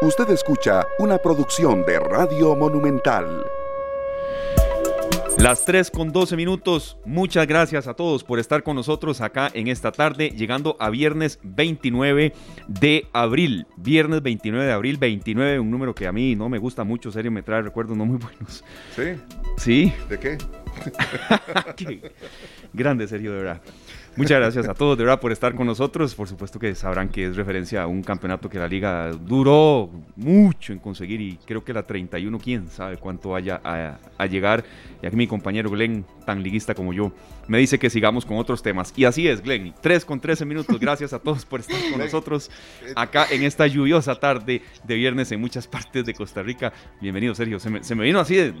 Usted escucha una producción de Radio Monumental. Las 3 con 12 minutos. Muchas gracias a todos por estar con nosotros acá en esta tarde, llegando a viernes 29 de abril. Viernes 29 de abril, 29, un número que a mí no me gusta mucho, serio, me trae recuerdos no muy buenos. ¿Sí? ¿Sí? ¿De qué? qué grande, serio, de verdad. Muchas gracias a todos de verdad por estar con nosotros. Por supuesto que sabrán que es referencia a un campeonato que la liga duró mucho en conseguir y creo que la 31, quién sabe cuánto vaya a, llegar. Y aquí mi compañero Glenn, tan liguista como yo, me dice que sigamos con otros temas. Y así es, Glenn. 3 con 13 minutos. Gracias a todos por estar con nosotros acá en esta lluviosa tarde de viernes en muchas partes de Costa Rica. Bienvenido, Sergio. Se me, se me vino así de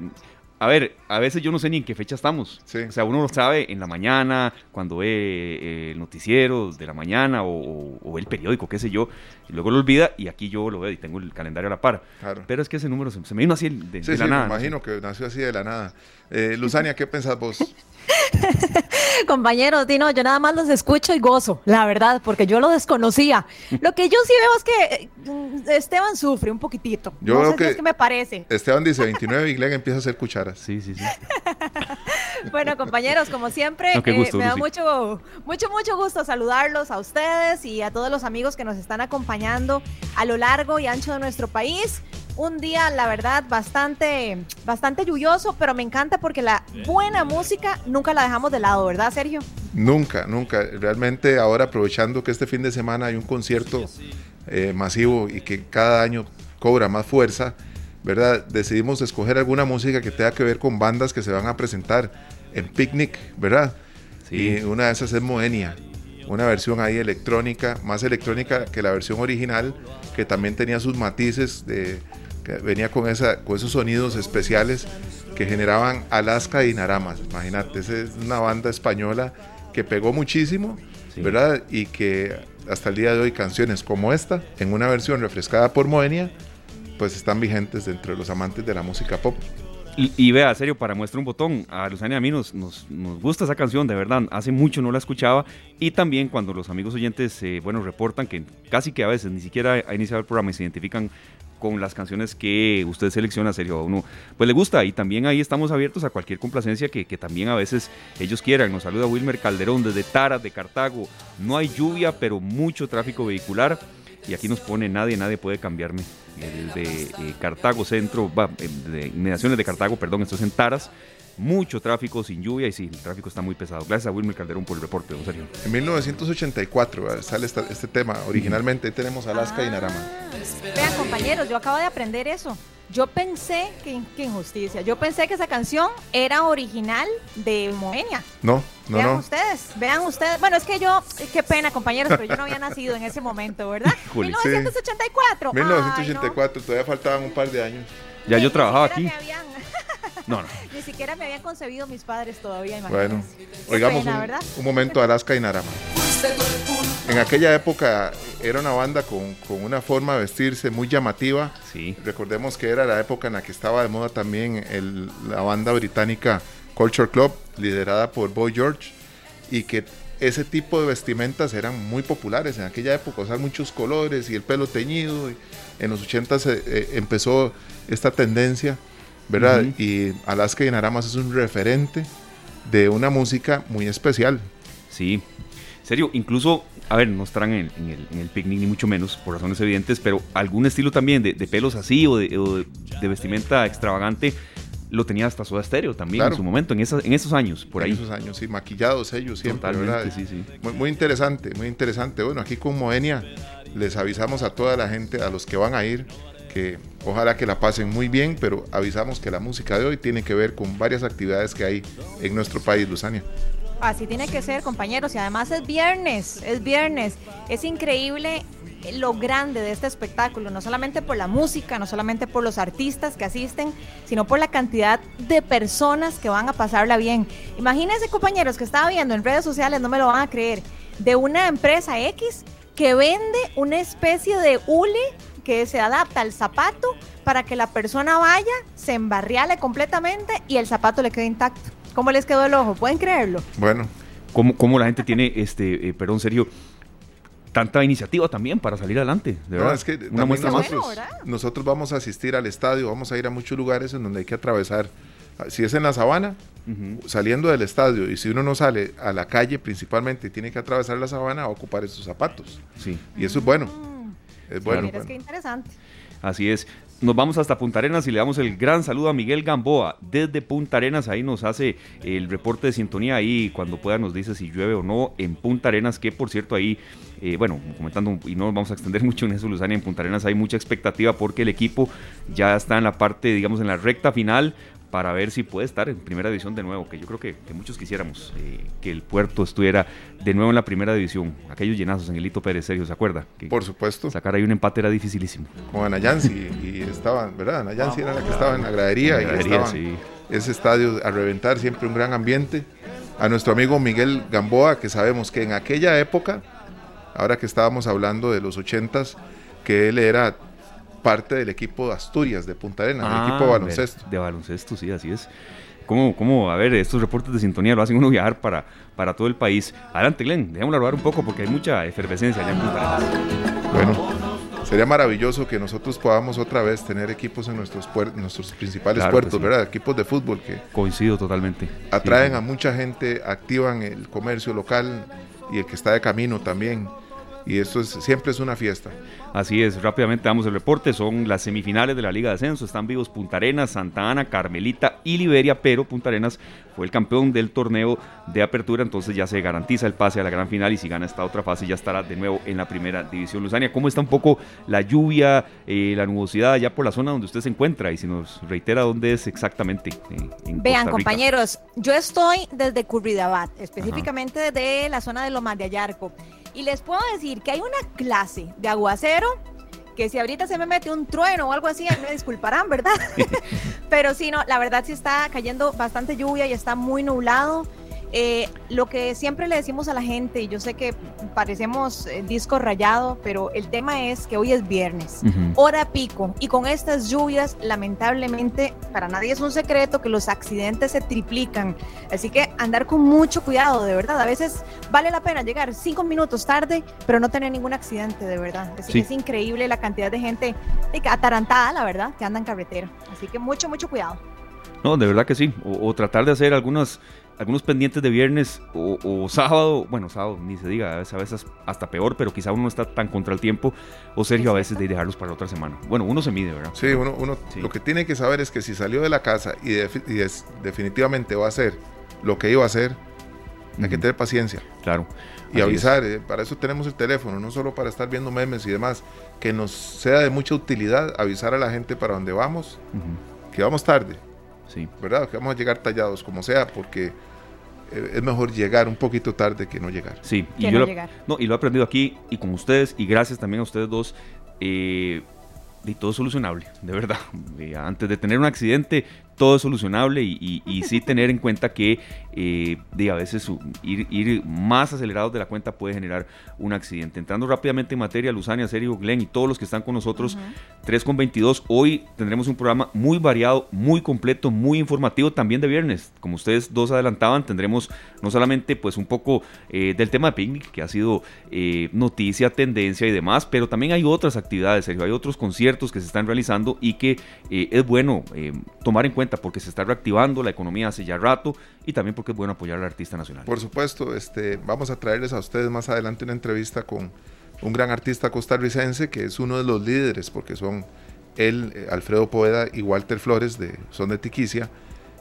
a ver, a veces yo no sé ni en qué fecha estamos. O sea, uno lo sabe en la mañana, cuando ve eh, el noticiero de la mañana o, ve el periódico, qué sé yo, y luego lo olvida y aquí yo lo veo y tengo el calendario a la par. Pero es que ese número se, me vino así de, de la nada. Me imagino que nació así de la nada. Eh, Luzania, ¿qué pensás vos? Compañeros, Dino, yo nada más los escucho y gozo, la verdad, porque yo lo desconocía. Lo que yo sí veo es que eh, Esteban sufre un poquitito. Yo no sé sé que es que me parece. Esteban dice 29 y Glenn empieza a hacer cucharas. Sí, sí, sí. bueno, compañeros, como siempre, eh, me da mucho, mucho, mucho gusto saludarlos a ustedes y a todos los amigos que nos están acompañando a lo largo y ancho de nuestro país un día, la verdad, bastante, bastante lluvioso, pero me encanta porque la buena música nunca la dejamos de lado, ¿verdad, Sergio? Nunca, nunca. Realmente ahora aprovechando que este fin de semana hay un concierto eh, masivo y que cada año cobra más fuerza, ¿verdad? Decidimos escoger alguna música que tenga que ver con bandas que se van a presentar en Picnic, ¿verdad? Sí. Y una de esas es Moenia una versión ahí electrónica, más electrónica que la versión original, que también tenía sus matices de, venía con, esa, con esos sonidos especiales que generaban Alaska y Naramas. Imagínate, esa es una banda española que pegó muchísimo, ¿verdad? Y que hasta el día de hoy canciones como esta, en una versión refrescada por Moenia, pues están vigentes dentro de los amantes de la música pop. Y, vea, serio, para muestra un botón, a Luzania y a mí nos, nos, gusta esa canción, de verdad, hace mucho no la escuchaba y también cuando los amigos oyentes, eh, bueno, reportan que casi que a veces ni siquiera ha iniciado el programa y se identifican con las canciones que usted selecciona, serio, a uno pues le gusta y también ahí estamos abiertos a cualquier complacencia que, también a veces ellos quieran. Nos saluda Wilmer Calderón desde Taras de Cartago. No hay lluvia, pero mucho tráfico vehicular y aquí nos pone nadie, nadie puede cambiarme desde eh, Cartago Centro, va, eh, de inmediaciones de Cartago, perdón, esto es en Taras. Mucho tráfico sin lluvia y sí, el tráfico está muy pesado. Gracias a Wilmer Calderón por el reporte, don Sergio. En 1984 sale este tema. Originalmente tenemos Alaska y Narama. Vean, compañeros, yo acabo de aprender eso. Yo pensé que, injusticia. Yo pensé que esa canción era original de Moenia. No, no, vean ustedes, vean ustedes. Bueno, es que yo, qué pena, compañeros, pero yo no había nacido en ese momento, ¿verdad? 1984. 1984, todavía faltaban un par de años. Ya yo trabajaba aquí. No, no. Ni siquiera me habían concebido mis padres todavía, imagínense. Bueno, oigamos un, un, momento Alaska y Narama. En aquella época era una banda con, con, una forma de vestirse muy llamativa. Sí. Recordemos que era la época en la que estaba de moda también el, la banda británica Culture Club, liderada por Boy George, y que ese tipo de vestimentas eran muy populares en aquella época, usar muchos colores y el pelo teñido. en los 80 se, eh, empezó esta tendencia, ¿verdad? Y Alaska y Naramas es un referente de una música muy especial. Sí, serio, incluso, a ver, no estarán en, el, picnic ni mucho menos, por razones evidentes, pero algún estilo también de, pelos así o de, vestimenta extravagante lo tenía hasta Soda Stereo también en su momento, en, en esos años, por ahí. En esos años, sí, maquillados ellos siempre, Totalmente, Sí, sí. Muy, muy, interesante, muy interesante. Bueno, aquí con Moenia les avisamos a toda la gente, a los que van a ir, ojalá que la pasen muy bien, pero avisamos que la música de hoy tiene que ver con varias actividades que hay en nuestro país, Luzania. Así tiene que ser, compañeros, y además es viernes, es viernes. Es increíble lo grande de este espectáculo, no solamente por la música, no solamente por los artistas que asisten, sino por la cantidad de personas que van a pasarla bien. Imagínense, compañeros, que estaba viendo en redes sociales, no me lo van a creer, de una empresa X que vende una especie de hule que se adapta al zapato para que la persona vaya, se embarriale completamente y el zapato le quede intacto. ¿Cómo les quedó el ojo? ¿Pueden creerlo? Bueno. ¿Cómo, cómo la gente tiene, este, eh, perdón, serio, tanta iniciativa también para salir adelante. De verdad, es que una muestra nosotros, nosotros vamos a asistir al estadio, vamos a ir a muchos lugares en donde hay que atravesar. Si es en la sabana, saliendo del estadio, y si uno no sale a la calle principalmente y tiene que atravesar la sabana, va a ocupar esos zapatos. Sí. Y eso es bueno. Es bueno. Es que interesante. Así es. Nos vamos hasta Punta Arenas y le damos el gran saludo a Miguel Gamboa desde Punta Arenas. Ahí nos hace el reporte de sintonía. Ahí cuando pueda nos dice si llueve o no en Punta Arenas, que por cierto ahí, eh, bueno, comentando y no nos vamos a extender mucho en eso, Luzania, en Punta Arenas hay mucha expectativa porque el equipo ya está en la parte, digamos, en la recta final para ver si puede estar en primera división de nuevo, que yo creo que, muchos quisiéramos eh, que el puerto estuviera de nuevo en la primera división. Aquellos llenazos en el Hito Pérez, Sergio, ¿se acuerda? Por supuesto. Sacar ahí un empate era dificilísimo. Con Anayansi, y estaban, ¿verdad? Anayansi era la que estaba en la gradería, y ese estadio a reventar, siempre un gran ambiente. A nuestro amigo Miguel Gamboa, que sabemos que en aquella época, ahora que estábamos hablando de los ochentas, que él era parte del equipo de Asturias de Punta Arenas, el equipo de ah, baloncesto. De baloncesto, sí, así es. ¿Cómo, ¿Cómo, a ver, estos reportes de sintonía lo hacen uno viajar para, para todo el país? Adelante, Glenn, dejémoslo hablar un poco porque hay mucha efervescencia allá en Punta Arenas. Bueno, sería maravilloso que nosotros podamos otra vez tener equipos en nuestros, nuestros principales puertos, ¿verdad? Equipos de fútbol que... Coincido totalmente. Atraen a mucha gente, activan el comercio local y el que está de camino también y esto es, siempre es una fiesta. Así es, rápidamente damos el reporte, son las semifinales de la Liga de Ascenso, están vivos Punta Arenas, Santa Ana, Carmelita y Liberia, pero Punta Arenas fue el campeón del torneo de apertura, entonces ya se garantiza el pase a la gran final y si gana esta otra fase ya estará de nuevo en la primera división. Luzania, ¿cómo está un poco la lluvia, eh, la nubosidad allá por la zona donde usted se encuentra y si nos reitera dónde es exactamente? Eh, Vean compañeros, yo estoy desde Curridabat, específicamente desde la zona de Lomas de Ayarco. Y les puedo decir que hay una clase de aguacero que si ahorita se me mete un trueno o algo así, me disculparán, ¿verdad? Pero sí, no, la verdad sí está cayendo bastante lluvia y está muy nublado. Eh, lo que siempre le decimos a la gente, y yo sé que parecemos el disco rayado, pero el tema es que hoy es viernes, hora pico, y con estas lluvias, lamentablemente, para nadie es un secreto que los accidentes se triplican. Así que andar con mucho cuidado, de verdad. A veces vale la pena llegar cinco minutos tarde, pero no tener ningún accidente, de verdad. Así que es increíble la cantidad de gente atarantada, la verdad, que anda en carretera. Así que mucho, mucho cuidado. No, de verdad que sí. o tratar de hacer algunas algunos pendientes de viernes o, sábado, bueno, sábado ni se diga, a veces hasta peor, pero quizá uno no está tan contra el tiempo, o Sergio a veces de dejarlos para otra semana. Bueno, uno se mide, ¿verdad? Sí, uno, uno lo que tiene que saber es que si salió de la casa y, definitivamente va a hacer lo que iba a hacer, hay que tener paciencia. Claro. Y avisar, eh, para eso tenemos el teléfono, no solo para estar viendo memes y demás, que nos sea de mucha utilidad avisar a la gente para dónde vamos, que vamos tarde. Sí. ¿Verdad? Que vamos a llegar tallados como sea, porque eh, es mejor llegar un poquito tarde que no llegar. Sí, y, yo no, lo, no, y lo he aprendido aquí y con ustedes y gracias también a ustedes dos. Eh, y todo solucionable, de verdad. Eh, antes de tener un accidente, todo es solucionable y, y, sí tener en cuenta que eh, a veces ir, ir, más acelerados de la cuenta puede generar un accidente. Entrando rápidamente en materia, Luzania, Sergio, Glenn y todos los que están con nosotros, 3 con 22, hoy tendremos un programa muy variado, muy completo, muy informativo también de viernes. Como ustedes dos adelantaban, tendremos no solamente pues un poco eh, del tema de picnic, que ha sido eh, noticia, tendencia y demás, pero también hay otras actividades, Sergio, hay otros conciertos que se están realizando y que es bueno tomar en cuenta porque se está reactivando la economía hace ya rato y también porque es bueno apoyar al artista nacional. Por supuesto, este, vamos a traerles a ustedes más adelante una entrevista con un gran artista costarricense que es uno de los líderes, porque son él, eh, Alfredo Poeda y Walter Flores, de, son de Tiquicia,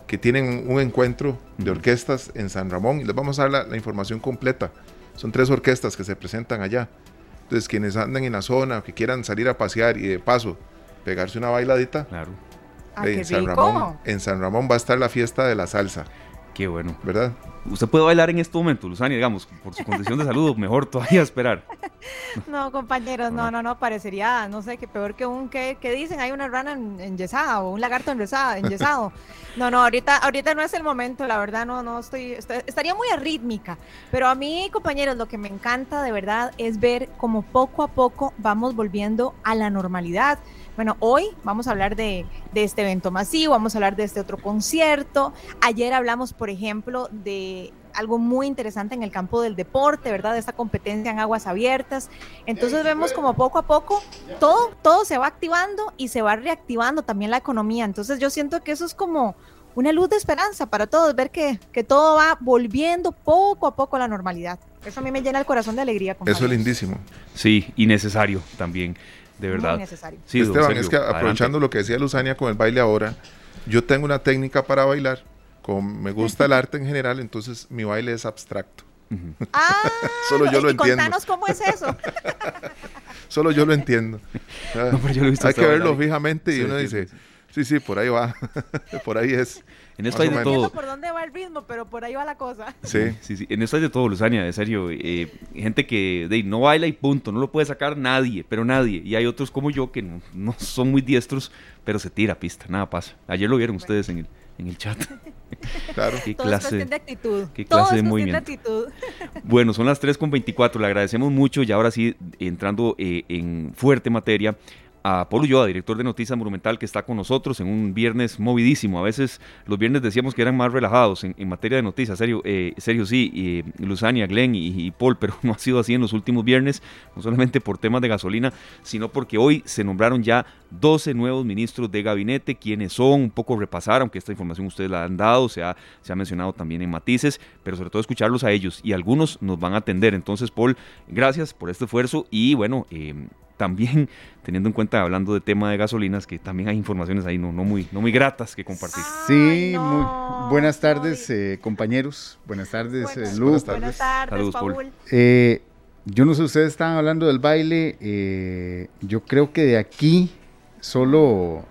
que tienen un encuentro de orquestas en San Ramón y les vamos a dar la, la información completa. Son tres orquestas que se presentan allá. Entonces, quienes anden en la zona o que quieran salir a pasear y de paso pegarse una bailadita, claro Ah, en, San Ramón, en San Ramón va a estar la fiesta de la salsa. Qué bueno. ¿Verdad? Usted puede bailar en este momento, Luzania, digamos, por su condición de salud, mejor todavía esperar. No, compañeros, no, no, no, parecería, no sé, que peor que un, que, dicen? Hay una rana enyesada o un lagarto enyesado. No, no, ahorita, ahorita no es el momento, la verdad, no, no estoy, estaría muy arrítmica. Pero a mí, compañeros, lo que me encanta de verdad es ver cómo poco a poco vamos volviendo a la normalidad. Bueno, hoy vamos a hablar de, este evento masivo, vamos a hablar de este otro concierto. Ayer hablamos, por ejemplo, de algo muy interesante en el campo del deporte, ¿verdad? Esta competencia en aguas abiertas. Entonces vemos como poco a poco todo, todo se va activando y se va reactivando también la economía. Entonces yo siento que eso es como una luz de esperanza para todos, ver que, que todo va volviendo poco a poco a la normalidad. Eso a mí me llena el corazón de alegría. Eso es lindísimo. Sí, y necesario también, de verdad. Muy necesario. Sí, Esteban, es que aprovechando lo que decía Luzania con el baile ahora, yo tengo una técnica para bailar, como me gusta el arte en general, entonces mi baile es abstracto. Ah, Solo yo lo entiendo. Contanos cómo es eso. Solo yo lo entiendo. No, pero yo lo he visto Hay que verlo fijamente y Sí, uno dice, sí, sí, por ahí va, por ahí es. En esto hay de todo. Entiendo por dónde va el ritmo, pero por ahí va la cosa. Sí, Sí, sí, en esto hay de todo, Luzania, de serio. eh, gente que de, no baila y punto, no lo puede sacar nadie, pero nadie. Y hay otros como yo que no, no son muy diestros, pero se tira a pista, nada pasa. Ayer lo vieron ustedes en el, en el chat. claro. Qué Todo es cuestión clase. de actitud. qué clase de es cuestión movimiento. actitud. Bueno, son las 3 con 24, le agradecemos mucho y ahora sí, entrando eh, en fuerte materia, a Paul Ulloa, director de Noticias Monumental, que está con nosotros en un viernes movidísimo. A veces los viernes decíamos que eran más relajados en, materia de noticias, serio, eh, serio sí, y, Luzania, Glenn y, y Paul, pero no ha sido así en los últimos viernes, no solamente por temas de gasolina, sino porque hoy se nombraron ya 12 nuevos ministros de gabinete, quienes son, un poco repasar, aunque esta información ustedes la han dado, se ha, se ha mencionado también en matices, pero sobre todo escucharlos a ellos y algunos nos van a atender. Entonces, Paul, gracias por este esfuerzo y bueno, eh, también teniendo en cuenta, hablando de tema de gasolinas, que también hay informaciones ahí no, no, muy, no muy gratas que compartir. Ay, Sí, no, muy buenas tardes, eh, compañeros. Buenas tardes, Buenas- eh, Lu. buenas tardes. Buenas tardes, Saludos, Paul. Paul. Eh, yo no sé, ustedes estaban hablando del baile. eh, yo creo que de aquí solo,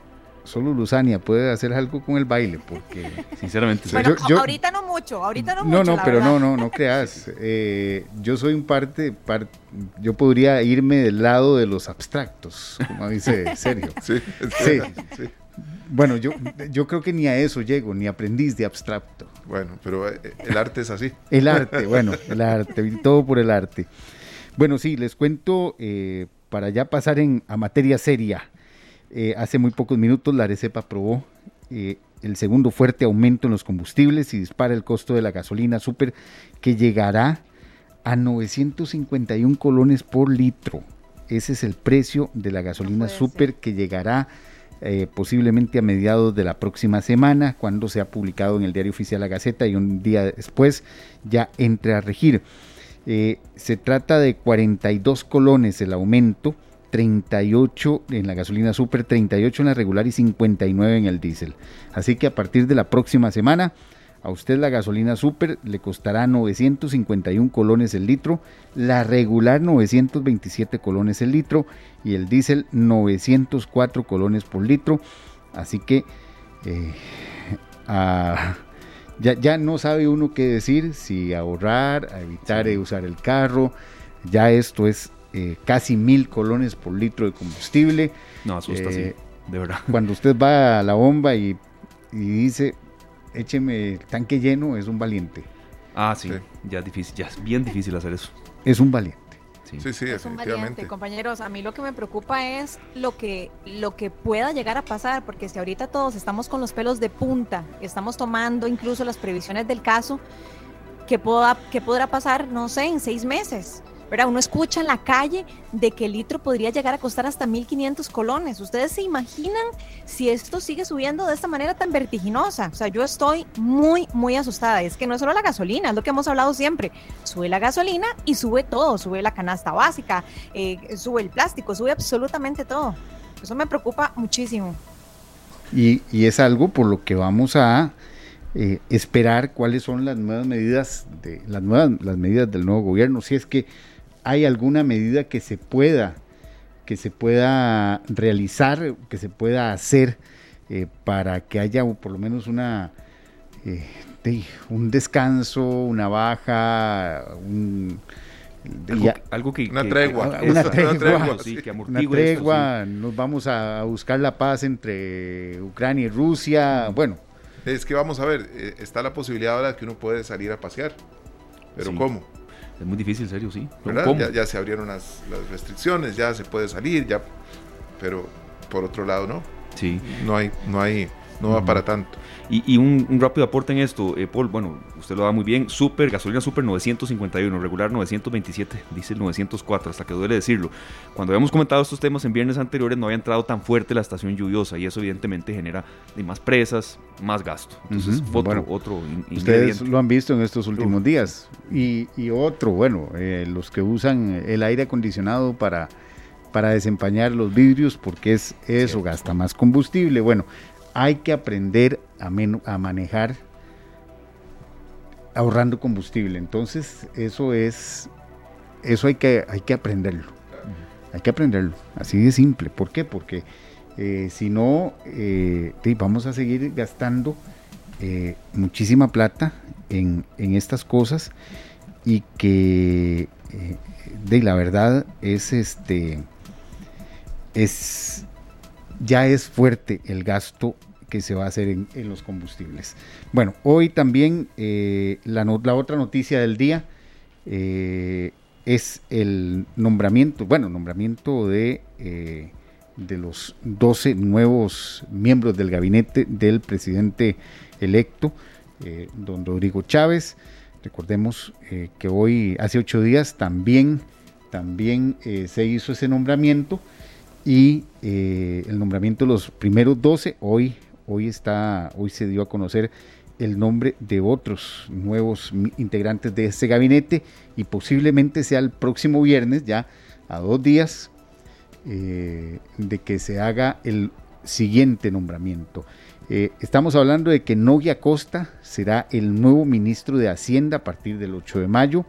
solo Luzania puede hacer algo con el baile, porque... Sinceramente. Bueno, Yo- yo- ahorita no mucho, ahorita no, No, mucho. no, la pero verdad. no, no, no creas. Eh, yo soy un parte, par- yo podría irme del lado de los abstractos, como dice Sergio. Sí, Sí. sí. Bueno, yo, yo creo que ni a eso llego, ni aprendiz de abstracto. Bueno, pero eh, el arte es así. El arte, bueno, el arte, todo por el arte. Bueno, sí, les cuento, eh, para ya pasar en, a materia seria, eh, hace muy pocos minutos la Arecepa aprobó eh, el segundo fuerte aumento en los combustibles y dispara el costo de la gasolina super que llegará a 951 colones por litro. Ese es el precio de la gasolina super que llegará eh, posiblemente a mediados de la próxima semana, cuando sea publicado en el diario oficial La Gaceta y un día después ya entre a regir. Eh, se trata de 42 colones el aumento, 38 en la gasolina super, 38 en la regular y 59 en el diésel. Así que a partir de la próxima semana, a usted la gasolina super le costará 951 colones el litro, la regular 927 colones el litro y el diésel 904 colones por litro. Así que eh, ya, ya no sabe uno qué decir, si ahorrar, a evitar usar el carro. Ya esto es eh, casi mil colones por litro de combustible. No, asusta, Eh, sí, de verdad. Cuando usted va a la bomba y, y dice, écheme el tanque lleno, es un valiente. Ah, sí, Sí. ya es difícil, ya es bien difícil hacer eso. Es un valiente. Sí. Sí, sí, Es un valiente, compañeros. A mí lo que me preocupa es lo que, lo que pueda llegar a pasar, porque si ahorita todos estamos con los pelos de punta, estamos tomando incluso las previsiones del caso, ¿qué, poda- qué podrá pasar, no sé, en seis meses? ¿Verdad? Uno escucha en la calle de que el litro podría llegar a costar hasta 1.500 colones. ¿Ustedes se imaginan si esto sigue subiendo de esta manera tan vertiginosa? O sea, yo estoy muy, muy asustada. Es que no es solo la gasolina, es lo que hemos hablado siempre. Sube la gasolina y sube todo. Sube la canasta básica, eh, sube el plástico, sube absolutamente todo. Eso me preocupa muchísimo. Y, y es algo por lo que vamos a eh, esperar cuáles son las nuevas medidas de las nuevas las medidas del nuevo gobierno, si es que hay alguna medida que se pueda que se pueda realizar, que se pueda hacer eh, para que haya por lo menos una eh, de- un descanso, una baja, un Algo, ya- que- algo que... Una que- tregua. que- Una tregua. sí, que una amortigue esto, tregua, nos vamos a buscar la paz entre Ucrania y Rusia, bueno, Es que vamos a ver, eh, está la posibilidad ahora de que uno puede salir a pasear. Pero Sí. ¿cómo? Es muy difícil, serio, sí. Ya, ya se abrieron las, las restricciones, ya se puede salir, ya, pero por otro lado no. Sí. No hay, no hay no va para tanto. Y, un, rápido aporte en esto, eh, Paul, bueno, usted lo da muy bien, super, gasolina super 951, regular 927, dice el 904, hasta que duele decirlo. Cuando habíamos comentado estos temas en viernes anteriores no había entrado tan fuerte la estación lluviosa y eso evidentemente genera más presas, más gasto. Entonces, otro, otro Ustedes lo han visto en estos últimos días. Y, y otro, bueno, eh, los que usan el aire acondicionado para para desempañar los vidrios porque es eso, gasta más combustible. Bueno, hay que aprender a, a manejar ahorrando combustible. Entonces, eso es, eso hay que, hay que aprenderlo. Hay que aprenderlo, así de simple. ¿Por qué? Porque eh, si no, eh, vamos a seguir gastando eh, muchísima plata en, en, estas cosas y que de la verdad es este es ya es fuerte el gasto que se va a hacer en, los combustibles. Bueno, hoy también eh, la, otra noticia del día eh, es el nombramiento, bueno, nombramiento de, eh, de los 12 nuevos miembros del gabinete del presidente electo, don Rodrigo Chávez. Recordemos que hoy, hace ocho días, también, también se hizo ese nombramiento y el nombramiento de los primeros 12, hoy Hoy está, hoy se dio a conocer el nombre de otros nuevos integrantes de este gabinete y posiblemente sea el próximo viernes, ya a dos días eh, de que se haga el siguiente nombramiento. Eh, estamos hablando de que Novia Costa será el nuevo ministro de Hacienda a partir del 8 de mayo.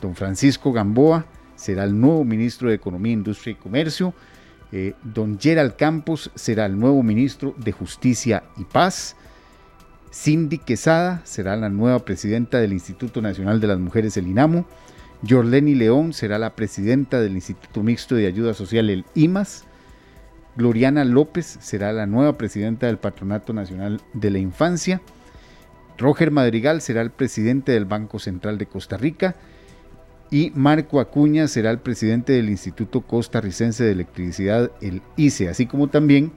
Don Francisco Gamboa será el nuevo ministro de Economía, Industria y Comercio. Eh, don Gerald Campos será el nuevo ministro de Justicia y Paz. Cindy Quesada será la nueva presidenta del Instituto Nacional de las Mujeres, el INAMO. Jorleni León será la presidenta del Instituto Mixto de Ayuda Social, el IMAS. Gloriana López será la nueva presidenta del Patronato Nacional de la Infancia. Roger Madrigal será el presidente del Banco Central de Costa Rica y Marco Acuña será el presidente del Instituto Costarricense de Electricidad, el ICE, así como también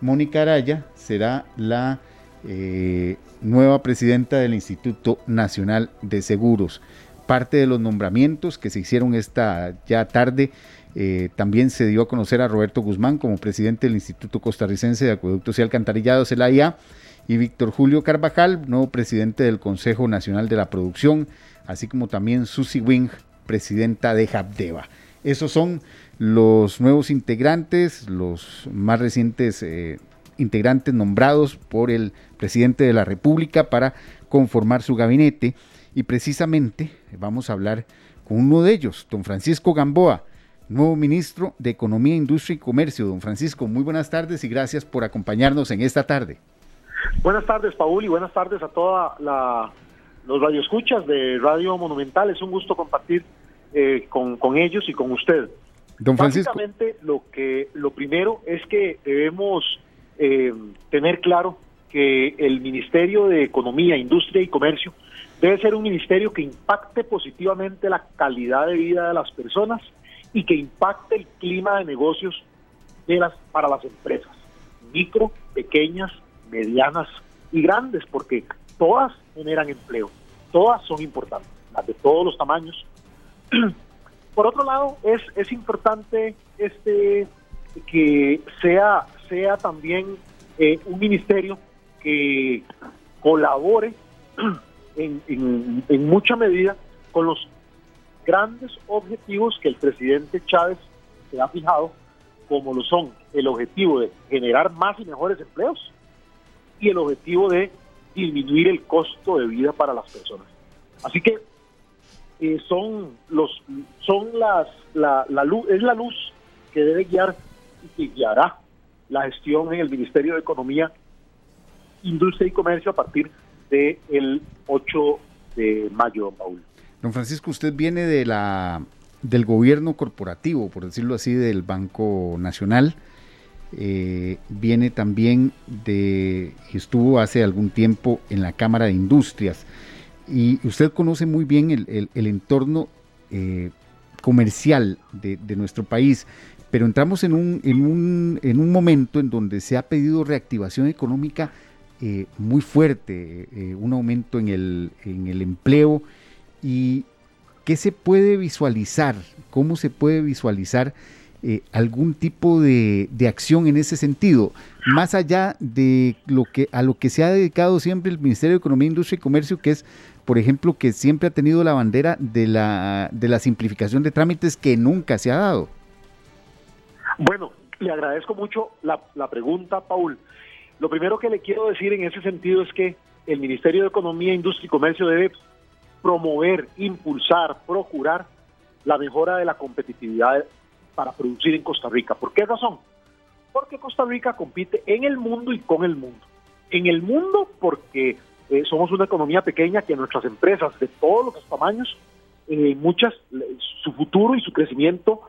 Mónica Araya será la eh, nueva presidenta del Instituto Nacional de Seguros. Parte de los nombramientos que se hicieron esta ya tarde eh, también se dio a conocer a Roberto Guzmán como presidente del Instituto Costarricense de Acueductos y Alcantarillados, el AIA, y Víctor Julio Carvajal, nuevo presidente del Consejo Nacional de la Producción, así como también Susi Wing, presidenta de Habdeba. Esos son los nuevos integrantes, los más recientes eh, integrantes nombrados por el presidente de la República para conformar su gabinete. Y precisamente vamos a hablar con uno de ellos, don Francisco Gamboa, nuevo ministro de Economía, Industria y Comercio. Don Francisco, muy buenas tardes y gracias por acompañarnos en esta tarde. Buenas tardes, Paul, y buenas tardes a toda la los radioescuchas de Radio Monumental. Es un gusto compartir eh, con, con, ellos y con usted. Don Francisco. Básicamente, lo, que, lo primero es que debemos eh, tener claro que el Ministerio de Economía, Industria y Comercio debe ser un ministerio que impacte positivamente la calidad de vida de las personas y que impacte el clima de negocios de las, para las empresas, micro, pequeñas, medianas y grandes, porque todas generan empleo, todas son importantes, las de todos los tamaños. Por otro lado, es, es importante este que sea, sea también eh, un ministerio que colabore en, en, en mucha medida con los grandes objetivos que el presidente Chávez se ha fijado, como lo son el objetivo de generar más y mejores empleos y el objetivo de disminuir el costo de vida para las personas. Así que eh, son los son las la, la, luz es la luz que debe guiar y que guiará la gestión en el Ministerio de Economía, Industria y Comercio a partir del el 8 de mayo, don Paul. Don Francisco, usted viene de la del gobierno corporativo, por decirlo así, del Banco Nacional. Eh, viene también de, estuvo hace algún tiempo en la Cámara de Industrias y usted conoce muy bien el, entorno eh, comercial de, nuestro país, pero entramos en un, en, un, en un momento en donde se ha pedido reactivación económica eh, muy fuerte, eh, un aumento en el, en el empleo y qué se puede visualizar, cómo se puede visualizar eh, algún tipo de, de, acción en ese sentido, más allá de lo que a lo que se ha dedicado siempre el Ministerio de Economía, Industria y Comercio, que es, por ejemplo, que siempre ha tenido la bandera de la, de la simplificación de trámites que nunca se ha dado. Bueno, le agradezco mucho la, la pregunta, Paul. Lo primero que le quiero decir en ese sentido es que el Ministerio de Economía, Industria y Comercio debe promover, impulsar, procurar la mejora de la competitividad para producir en Costa Rica. ¿Por qué razón? Porque Costa Rica compite en el mundo y con el mundo. En el mundo porque eh, somos una economía pequeña que nuestras empresas de todos los tamaños, eh, muchas, su futuro y su crecimiento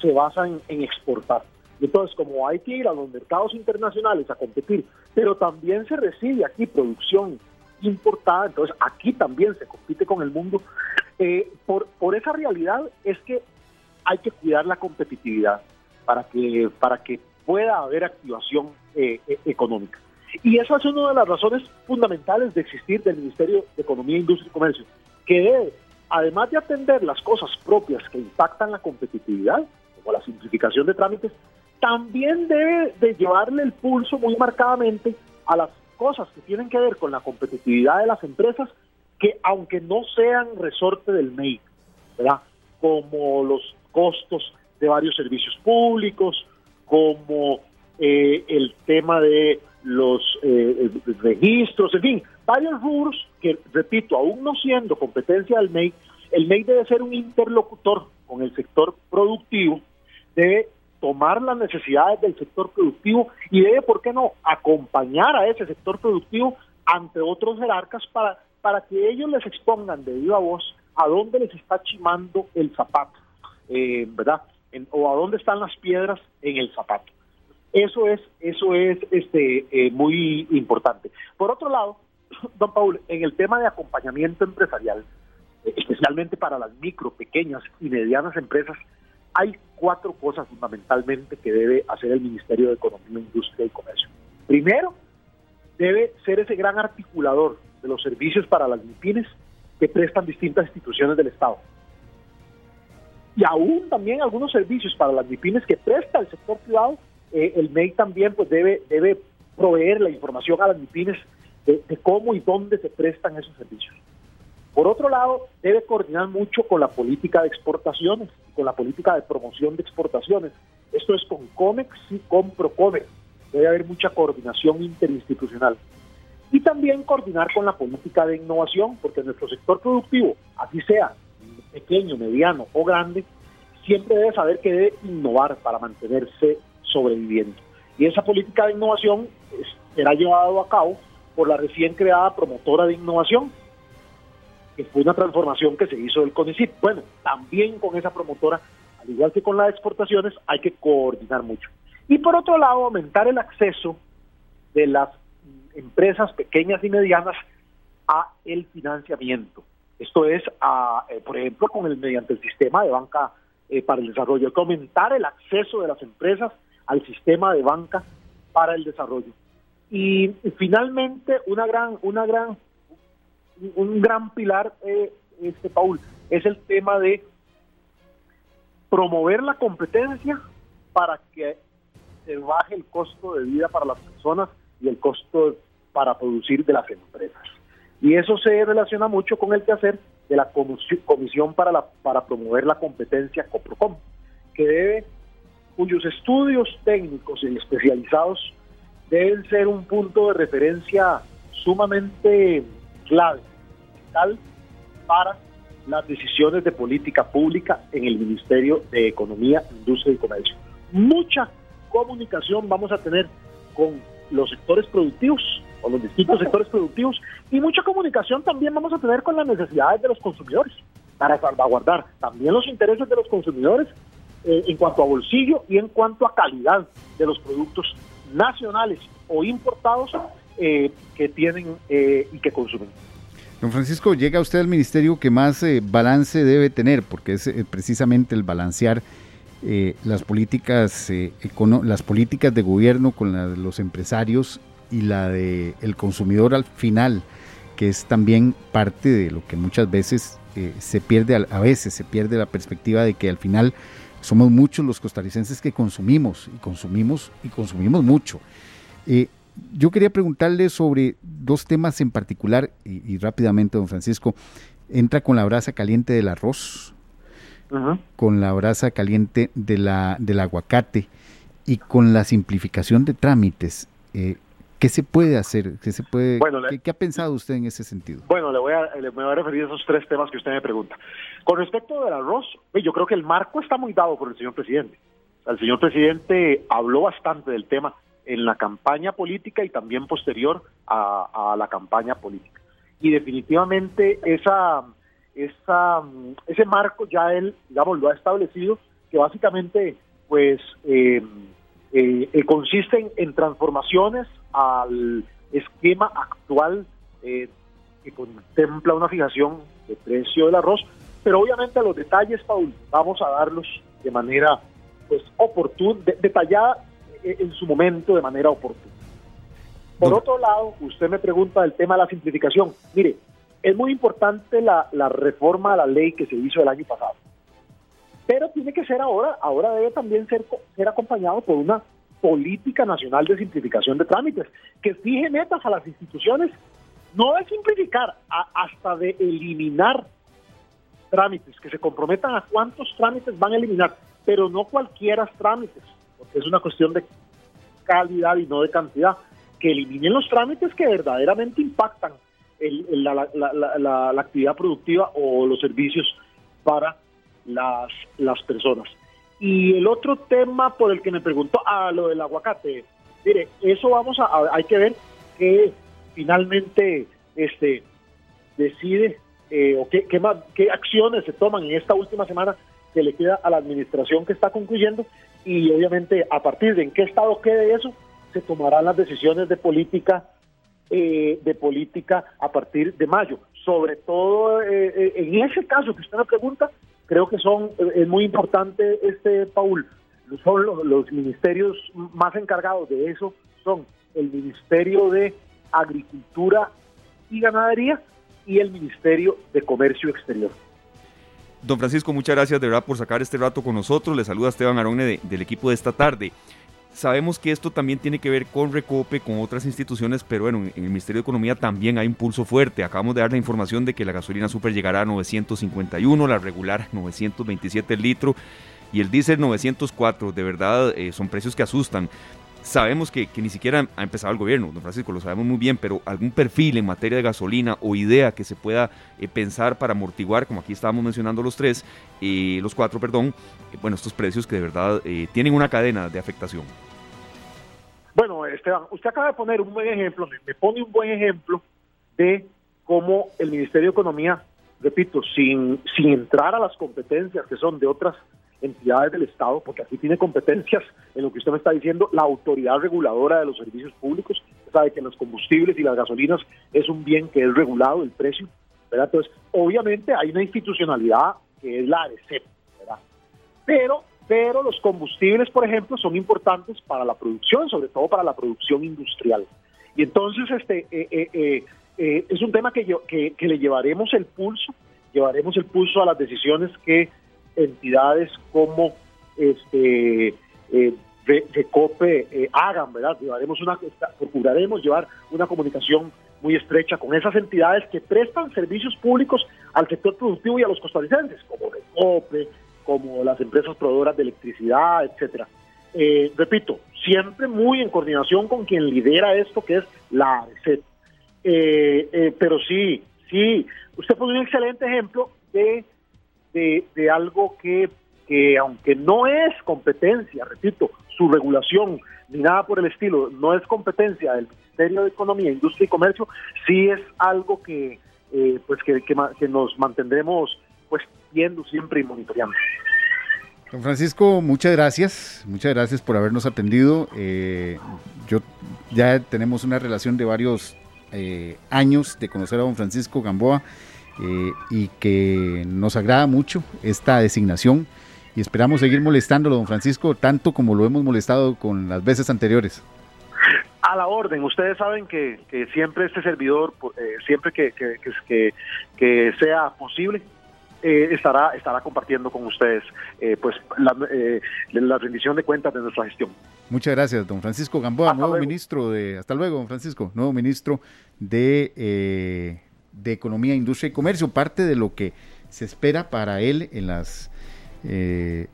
se basan en exportar. Entonces, como hay que ir a los mercados internacionales a competir, pero también se recibe aquí producción importada, entonces aquí también se compite con el mundo. Eh, por, por esa realidad es que hay que cuidar la competitividad para que, para que pueda haber activación eh, e, económica. Y esa es una de las razones fundamentales de existir del Ministerio de Economía, Industria y Comercio, que debe, además de atender las cosas propias que impactan la competitividad, como la simplificación de trámites, también debe de llevarle el pulso muy marcadamente a las cosas que tienen que ver con la competitividad de las empresas que aunque no sean resorte del MEI, ¿verdad? como los costos de varios servicios públicos, como eh, el tema de los eh, registros, en fin, varios rubros que, repito, aún no siendo competencia del MEI, el MEI debe ser un interlocutor con el sector productivo, debe tomar las necesidades del sector productivo y debe, ¿por qué no?, acompañar a ese sector productivo ante otros jerarcas para, para que ellos les expongan de viva voz a dónde les está chimando el zapato, eh, ¿verdad? o a dónde están las piedras en el zapato. Eso es, eso es este, eh, muy importante. Por otro lado, don Paul, en el tema de acompañamiento empresarial, eh, especialmente para las micro, pequeñas y medianas empresas, hay cuatro cosas fundamentalmente que debe hacer el Ministerio de Economía, Industria y Comercio. Primero, debe ser ese gran articulador de los servicios para las MIPINES que prestan distintas instituciones del Estado. Y aún también algunos servicios para las MIPINES que presta el sector privado, eh, el MEI también pues debe, debe proveer la información a las MIPINES de, cómo y dónde se prestan esos servicios. Por otro lado, debe coordinar mucho con la política de exportaciones con la política de promoción de exportaciones. Esto es con COMEX y con PROCOMEX. Debe haber mucha coordinación interinstitucional. Y también coordinar con la política de innovación, porque nuestro sector productivo, así sea pequeño, mediano o grande, siempre debe saber que debe innovar para mantenerse sobreviviendo. Y esa política de innovación será llevada a cabo por la recién creada promotora de innovación, que fue una transformación que se hizo del CONICIT. Bueno, también con esa promotora, al igual que con las exportaciones, hay que coordinar mucho. Y por otro lado, aumentar el acceso de las empresas pequeñas y medianas a el financiamiento. Esto es, a, eh, por ejemplo, con el mediante el sistema de banca eh, para el desarrollo, hay que aumentar el acceso de las empresas al sistema de banca para el desarrollo. Y, y finalmente, una gran, una gran un gran pilar, eh, este Paul, es el tema de promover la competencia para que se baje el costo de vida para las personas y el costo para producir de las empresas. Y eso se relaciona mucho con el quehacer de la Comisión para, la, para promover la competencia COPROCOM, que debe, cuyos estudios técnicos y especializados deben ser un punto de referencia sumamente clave para las decisiones de política pública en el Ministerio de Economía, Industria y Comercio. Mucha comunicación vamos a tener con los sectores productivos, o los distintos sectores productivos, y mucha comunicación también vamos a tener con las necesidades de los consumidores, para salvaguardar también los intereses de los consumidores eh, en cuanto a bolsillo y en cuanto a calidad de los productos nacionales o importados eh, que tienen eh, y que consumen. Don Francisco, llega usted al ministerio que más balance debe tener, porque es precisamente el balancear eh, las políticas las políticas de gobierno con los empresarios y la del el consumidor al final, que es también parte de lo que muchas veces eh, se pierde, a veces se pierde la perspectiva de que al final somos muchos los costarricenses que consumimos y consumimos y consumimos mucho. Eh, yo quería preguntarle sobre dos temas en particular y, rápidamente, don Francisco. Entra con la brasa caliente del arroz, con la brasa caliente de la, del aguacate y con la simplificación de trámites. Eh, ¿Qué se puede hacer? ¿Qué, se puede, ¿qué, ha pensado usted en ese sentido? Bueno, le voy, a, me voy a referir a esos tres temas que usted me pregunta. Con respecto del arroz, yo creo que el marco está muy dado por el señor presidente. El señor presidente habló bastante del tema en la campaña política y también posterior a, la campaña política. Y definitivamente esa, esa, ese marco ya él, digamos, lo ha establecido, que básicamente, pues, eh, eh, eh, consisten en transformaciones al esquema actual que contempla una fijación de precio del arroz, pero obviamente los detalles, Paul, vamos a darlos de manera pues oportuna, detallada en su momento de manera oportuna. Por otro lado, usted me pregunta del tema de la simplificación. Mire, es muy importante la, reforma a la ley que se hizo el año pasado. Pero tiene que ser ahora, ahora debe también ser, ser acompañado por una política nacional de simplificación de trámites, que fije metas a las instituciones, no de simplificar, hasta de eliminar trámites, que se comprometan a cuántos trámites van a eliminar, pero no cualquiera trámites porque es una cuestión de calidad y no de cantidad, que eliminen los trámites que verdaderamente impactan la, actividad productiva o los servicios para las, las personas. Y el otro tema por el que me preguntó, a ah, lo del aguacate, mire, eso vamos a, hay que ver que finalmente este decide eh, o qué, qué, qué acciones se toman en esta última semana que le queda a la administración que está concluyendo y obviamente a partir de en qué estado quede eso, se tomarán las decisiones de política eh, de política a partir de mayo. Sobre todo eh, eh, en ese caso que usted me pregunta, creo que son es muy importante este Paul, son los, los ministerios más encargados de eso son el Ministerio de Agricultura y Ganadería y el Ministerio de Comercio Exterior. Don Francisco, muchas gracias de verdad por sacar este rato con nosotros. Le saluda Esteban Arone del equipo de esta tarde. Sabemos que esto también tiene que ver con Recope, con otras instituciones, pero bueno, en el Ministerio de Economía también hay impulso fuerte. Acabamos de dar la información de que la gasolina super llegará a 951, la regular 927 el litro y el diésel 904. De verdad, eh, son precios que asustan sabemos que, ni siquiera ha empezado el gobierno, don Francisco, lo sabemos muy bien, pero algún perfil en materia de gasolina o idea que se pueda eh, pensar para amortiguar, como aquí estábamos mencionando los tres, eh, los cuatro, perdón, eh, bueno, estos precios que de verdad tienen una cadena de afectación. Bueno, Esteban, usted acaba de poner un buen ejemplo, me pone un buen ejemplo de cómo el Ministerio de Economía, repito, sin, sin entrar a las competencias que son de otras entidades del Estado, porque aquí tiene competencias en lo que usted me está diciendo, la autoridad reguladora de los servicios públicos, sabe que los combustibles y las gasolinas es un bien que es regulado, el precio, ¿verdad? Entonces, obviamente hay una institucionalidad que es la ARECEP, ¿verdad? Pero, pero los combustibles, por ejemplo, son importantes para la producción, sobre todo para la producción industrial. Y entonces, este, eh, eh, eh, es un tema que, yo, que le llevaremos el pulso, llevaremos el pulso a las decisiones que entidades como este eh, COPE eh, hagan, ¿verdad? Llevaremos una, procuraremos llevar una comunicación muy estrecha con esas entidades que prestan servicios públicos al sector productivo y a los costarricenses, como COPE, como las empresas proveedoras de electricidad, etcétera. Eh, repito, siempre muy en coordinación con quien lidera esto, que es la ARECEP. Eh, pero sí, sí, usted pone un excelente ejemplo de de, algo que, que, aunque no es competencia, repito, su regulación ni nada por el estilo, no es competencia del Ministerio de Economía, Industria y Comercio, sí es algo que, eh, pues que, que, nos mantendremos pues viendo siempre y monitoreando. Don Francisco, muchas gracias, muchas gracias por habernos atendido. Eh, yo ya tenemos una relación de varios eh, años de conocer a don Francisco Gamboa. Eh, y que nos agrada mucho esta designación y esperamos seguir molestándolo, don Francisco, tanto como lo hemos molestado con las veces anteriores. A la orden, ustedes saben que, que siempre este servidor, eh, siempre que, que, sea posible, eh, estará, estará compartiendo con ustedes eh, pues la, la, rendición de cuentas de nuestra gestión. Muchas gracias, don Francisco Gamboa, nuevo ministro de, hasta luego, don Francisco, nuevo ministro de, de Economía, Industria y Comercio, parte de lo que se espera para él en las en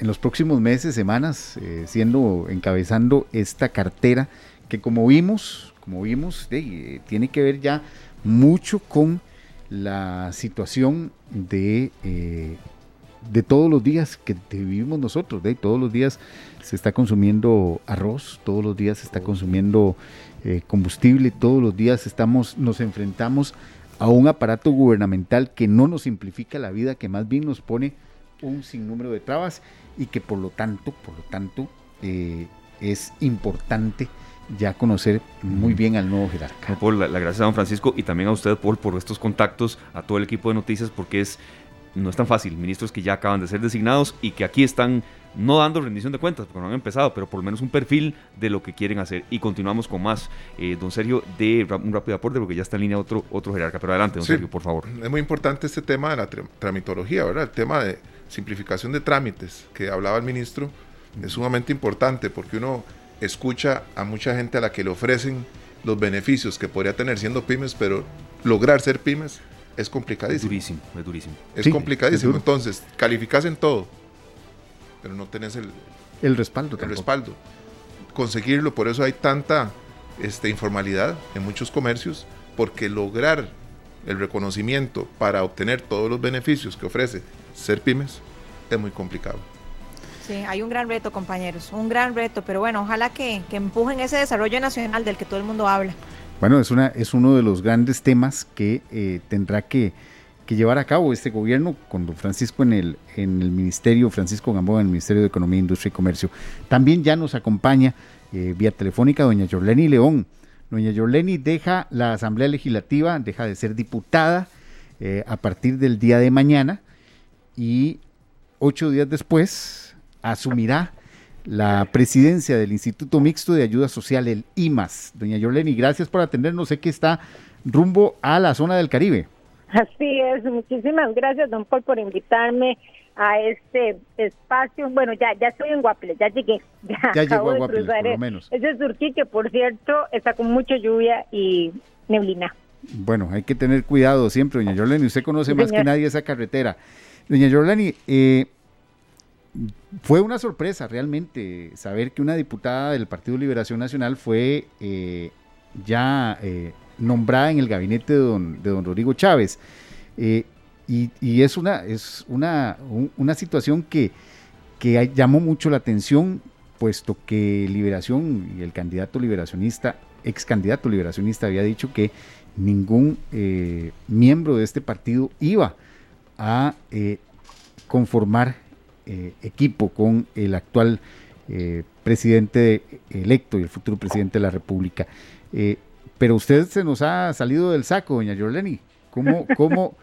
los próximos meses, semanas, siendo encabezando esta cartera que como vimos, como vimos, tiene que ver ya mucho con la situación de, eh, de todos los días que vivimos nosotros, de todos los días se está consumiendo arroz, todos los días se está consumiendo eh, combustible, todos los días estamos, nos enfrentamos a un aparato gubernamental que no nos simplifica la vida, que más bien nos pone un sinnúmero de trabas y que por lo tanto, por lo tanto, eh, es importante ya conocer muy bien al nuevo jerarca. Paul, la, gracias a don Francisco y también a usted, Paul, por estos contactos, a todo el equipo de noticias, porque es no es tan fácil. Ministros que ya acaban de ser designados y que aquí están no dando rendición de cuentas, porque no han empezado, pero por lo menos un perfil de lo que quieren hacer. Y continuamos con más. Eh, don Sergio, de un rápido aporte, porque ya está en línea otro, otro jerarca. Pero adelante, don Sergio, por favor. Es muy importante este tema de la tramitología, ¿verdad? El tema de simplificación de trámites que hablaba el ministro es sumamente importante porque uno escucha a mucha gente a la que le ofrecen los beneficios que podría tener siendo pymes, pero lograr ser pymes es complicadísimo. Es durísimo, es durísimo. Es complicadísimo. Entonces, calificas en todo, pero no tenés el, el respaldo. El respaldo. Conseguirlo, por eso hay tanta este, informalidad en muchos comercios, porque lograr el reconocimiento para obtener todos los beneficios que ofrece ser pymes es muy complicado. Sí, hay un gran reto, compañeros, un gran reto, pero bueno, ojalá que, empujen ese desarrollo nacional del que todo el mundo habla. Bueno, es, una, es uno de los grandes temas que eh, tendrá que, llevar a cabo este gobierno con don Francisco en el, en el Ministerio, Francisco Gamboa en el Ministerio de Economía, Industria y Comercio. También ya nos acompaña eh, vía telefónica doña Yorleni León. Doña Yorleni deja la Asamblea Legislativa, deja de ser diputada eh, a partir del día de mañana y ocho días después asumirá la presidencia del Instituto Mixto de Ayuda Social, el IMAS. Doña Yoleni, gracias por atendernos. Sé que está rumbo a la zona del Caribe. Así es, muchísimas gracias, don Paul, por invitarme a este espacio. Bueno, ya ya estoy en Guaple, ya llegué. Ya, llegó a Guaple, por lo menos. Ese Surquí, que por cierto está con mucha lluvia y neblina. Bueno, hay que tener cuidado siempre, doña Yoleni. Usted conoce más que nadie esa carretera. Doña Yoleni, eh, fue una sorpresa realmente saber que una diputada del Partido Liberación Nacional fue eh, ya eh, nombrada en el gabinete de don, de don Rodrigo Chávez. Eh, y, es una, es una, una situación que, que llamó mucho la atención, puesto que Liberación y el candidato liberacionista, ex candidato liberacionista, había dicho que ningún miembro de este partido iba a conformar eh, equipo con el actual eh, presidente electo y el futuro presidente de la República. Eh, pero usted se nos ha salido del saco, doña Yorleni. ¿Cómo, cómo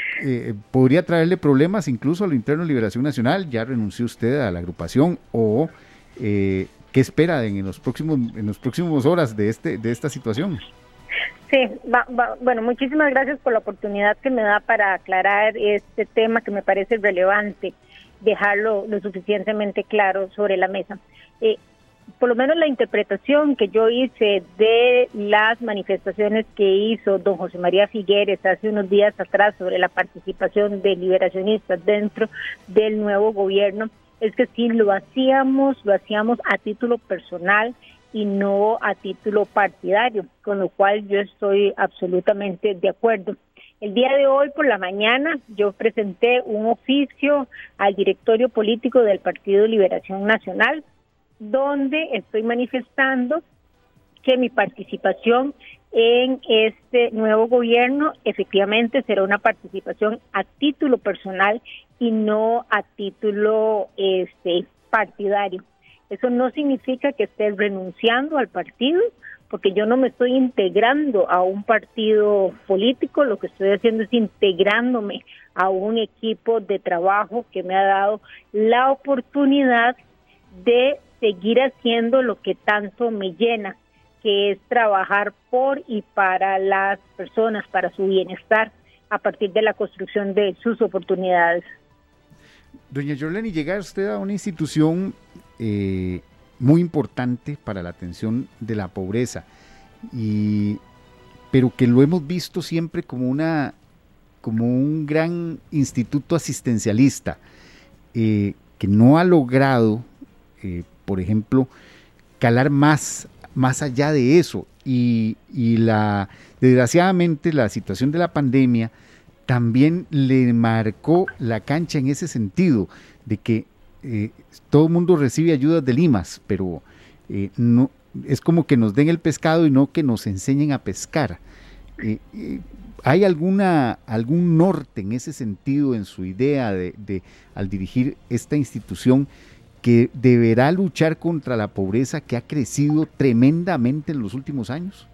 podría traerle problemas incluso a lo interno de Liberación Nacional? ¿Ya renunció usted a la agrupación o qué espera en, los próximos en los próximos horas de este de esta situación? Sí, bueno, muchísimas gracias por la oportunidad que me da para aclarar este tema que me parece relevante dejarlo lo suficientemente claro sobre la mesa. Eh, por lo menos la interpretación que yo hice de las manifestaciones que hizo don José María Figueres hace unos días atrás sobre la participación de liberacionistas dentro del nuevo gobierno es que sí lo hacíamos, lo hacíamos a título personal y no a título partidario, con lo cual yo estoy absolutamente de acuerdo. El día de hoy por la mañana yo presenté un oficio al directorio político del Partido Liberación Nacional donde estoy manifestando que mi participación en este nuevo gobierno efectivamente será una participación a título personal y no a título este partidario. Eso no significa que esté renunciando al partido, porque yo no me estoy integrando a un partido político, lo que estoy haciendo es integrándome a un equipo de trabajo que me ha dado la oportunidad de seguir haciendo lo que tanto me llena, que es trabajar por y para las personas, para su bienestar, a partir de la construcción de sus oportunidades. Doña Yolani, llegar usted a una institución eh, muy importante para la atención de la pobreza, y, pero que lo hemos visto siempre como, una, como un gran instituto asistencialista, eh, que no ha logrado, eh, por ejemplo, calar más, más allá de eso. Y, la, desgraciadamente la situación de la pandemia también le marcó la cancha en ese sentido, de que eh, todo el mundo recibe ayudas de limas, pero eh, no, es como que nos den el pescado y no que nos enseñen a pescar. Eh, ¿Hay alguna, algún norte en ese sentido en su idea de, de, al dirigir esta institución que deberá luchar contra la pobreza que ha crecido tremendamente en los últimos años?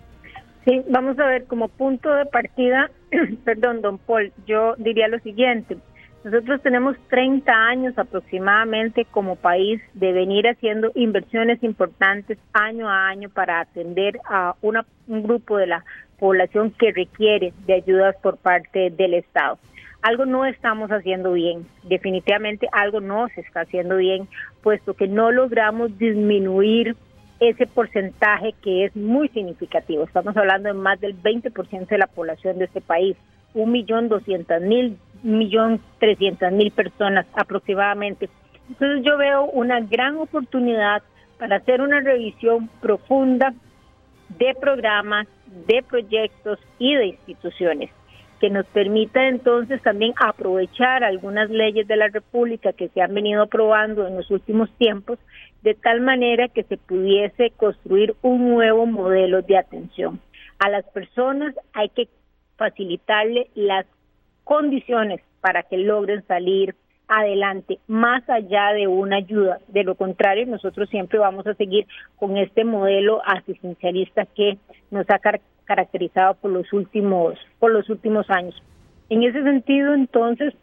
Sí, vamos a ver, como punto de partida, perdón, don Paul, yo diría lo siguiente. Nosotros tenemos 30 años aproximadamente como país de venir haciendo inversiones importantes año a año para atender a una, un grupo de la población que requiere de ayudas por parte del Estado. Algo no estamos haciendo bien, definitivamente algo no se está haciendo bien, puesto que no logramos disminuir ese porcentaje que es muy significativo. Estamos hablando de más del 20% de la población de este país, un millón doscientas mil, millón trescientas mil personas aproximadamente. Entonces yo veo una gran oportunidad para hacer una revisión profunda de programas, de proyectos y de instituciones que nos permita entonces también aprovechar algunas leyes de la República que se han venido aprobando en los últimos tiempos, de tal manera que se pudiese construir un nuevo modelo de atención. A las personas hay que facilitarle las condiciones para que logren salir adelante, más allá de una ayuda. De lo contrario, nosotros siempre vamos a seguir con este modelo asistencialista que nos ha caracterizado por los últimos por los últimos años. En ese sentido, entonces,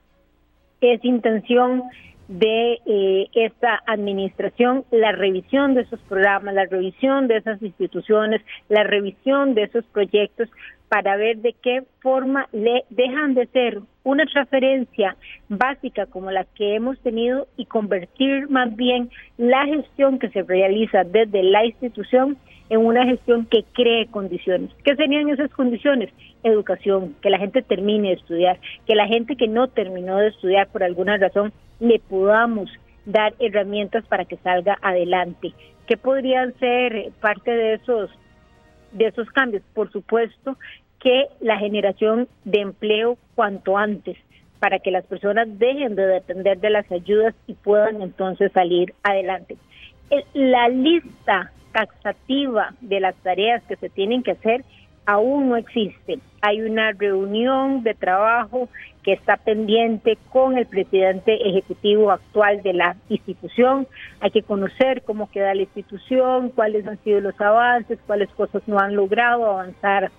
es intención de eh, esta administración la revisión de esos programas, la revisión de esas instituciones, la revisión de esos proyectos para ver de qué forma le dejan de ser una referencia básica como la que hemos tenido y convertir más bien la gestión que se realiza desde la institución en una gestión que cree condiciones. ¿Qué serían esas condiciones? Educación, que la gente termine de estudiar, que la gente que no terminó de estudiar por alguna razón le podamos dar herramientas para que salga adelante. ¿Qué podrían ser parte de esos de esos cambios? Por supuesto que la generación de empleo cuanto antes para que las personas dejen de depender de las ayudas y puedan entonces salir adelante. La lista taxativa de las tareas que se tienen que hacer aún no existe. Hay una reunión de trabajo que está pendiente con el presidente ejecutivo actual de la institución. Hay que conocer cómo queda la institución, cuáles han sido los avances, cuáles cosas no han logrado avanzar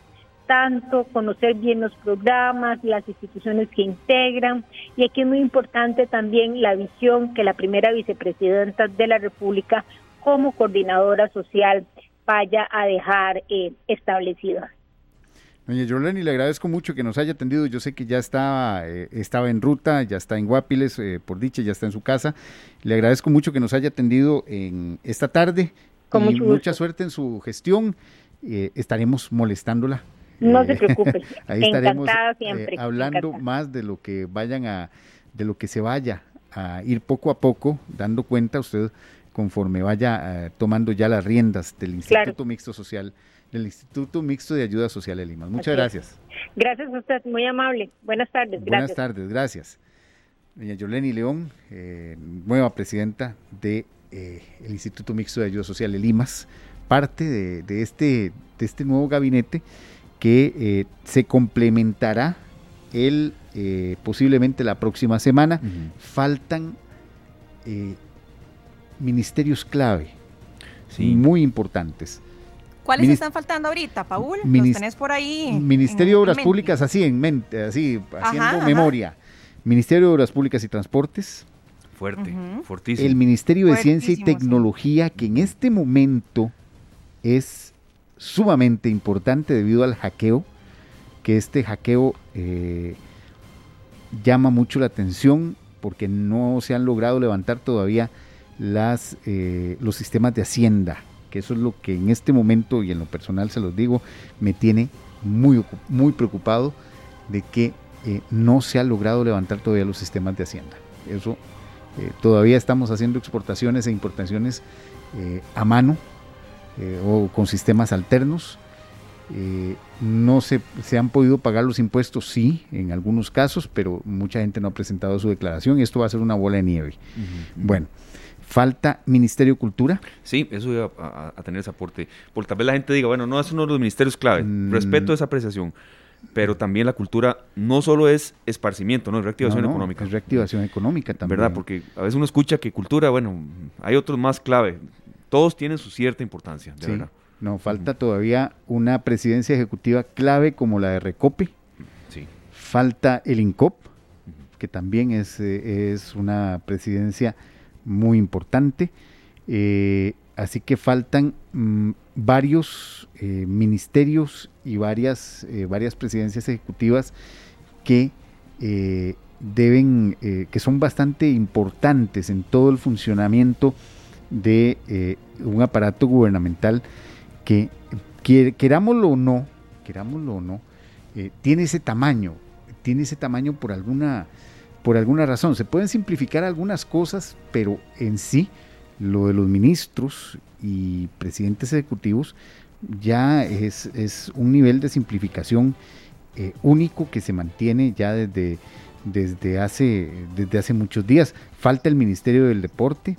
tanto, conocer bien los programas, las instituciones que integran. Y aquí es muy importante también la visión que la primera vicepresidenta de la República como coordinadora social vaya a dejar eh, establecida. Doña Yolani, le agradezco mucho que nos haya atendido. Yo sé que ya estaba, eh, estaba en ruta, ya está en Guapiles, eh, por dicha, ya está en su casa. Le agradezco mucho que nos haya atendido en esta tarde. Con y mucha suerte en su gestión. Eh, estaremos molestándola. No se preocupe. ahí estaremos siempre, hablando encantada. más de lo que vayan a, de lo que se vaya a ir poco a poco, dando cuenta usted conforme vaya tomando ya las riendas del Instituto Claro. Mixto Social del Instituto Mixto de Ayuda Social de Lima. Muchas Así es. gracias. Gracias a usted, muy amable. Buenas tardes. Buenas gracias. tardes, gracias. Doña Yoleni León, eh, nueva presidenta de, eh, el Instituto Mixto de Ayuda Social de Limas, parte de, de este, de este nuevo gabinete que eh, se complementará el, eh, posiblemente la próxima semana. Faltan eh, ministerios clave, Sí. muy importantes. ¿Cuáles Minis- están faltando ahorita, Paul? Minis- Los tenés por ahí. en- Ministerio de Obras. Públicas, así en mente, así, haciendo ajá. memoria. Ministerio de Obras Públicas y Transportes, Fuerte, Ujú. fortísimo. el Ministerio de Ciencia y sí. Tecnología, que en este momento es sumamente importante debido al hackeo, que este hackeo eh, llama mucho la atención porque no se han logrado levantar todavía las, eh, los sistemas de Hacienda, que eso es lo que en este momento, y en lo personal se los digo, me tiene muy, muy preocupado de que eh, no se ha logrado levantar todavía los sistemas de Hacienda. Eso todavía estamos haciendo exportaciones e importaciones a mano o con sistemas alternos eh, no se, se, han podido pagar los impuestos, sí, en algunos casos, pero mucha gente no ha presentado su declaración y esto va a ser una bola de nieve. Bueno, falta Ministerio de Cultura. Sí, eso iba a, tener ese aporte. Porque tal vez la gente diga, bueno, no es uno de los ministerios clave. Mm. Respeto esa apreciación. Pero también la cultura no solo es esparcimiento, no es reactivación económica. Es reactivación económica también. ¿Verdad? Porque a veces uno escucha que cultura, bueno, hay otros más clave. Todos tienen su cierta importancia, de verdad. No, falta todavía una presidencia ejecutiva clave como la de Recope. Sí. Falta el INCOP, que también es, eh, es una presidencia muy importante. Eh, así que faltan mm, varios eh, ministerios y varias, varias presidencias ejecutivas que deben, que son bastante importantes en todo el funcionamiento de un aparato gubernamental que querámoslo o no, querámoslo o no, eh, tiene ese tamaño, tiene ese tamaño por alguna, por alguna razón. Se pueden simplificar algunas cosas, pero en sí, lo de los ministros y presidentes ejecutivos ya es, es un nivel de simplificación eh, único que se mantiene ya desde, desde, hace, desde hace muchos días. Falta el Ministerio del Deporte,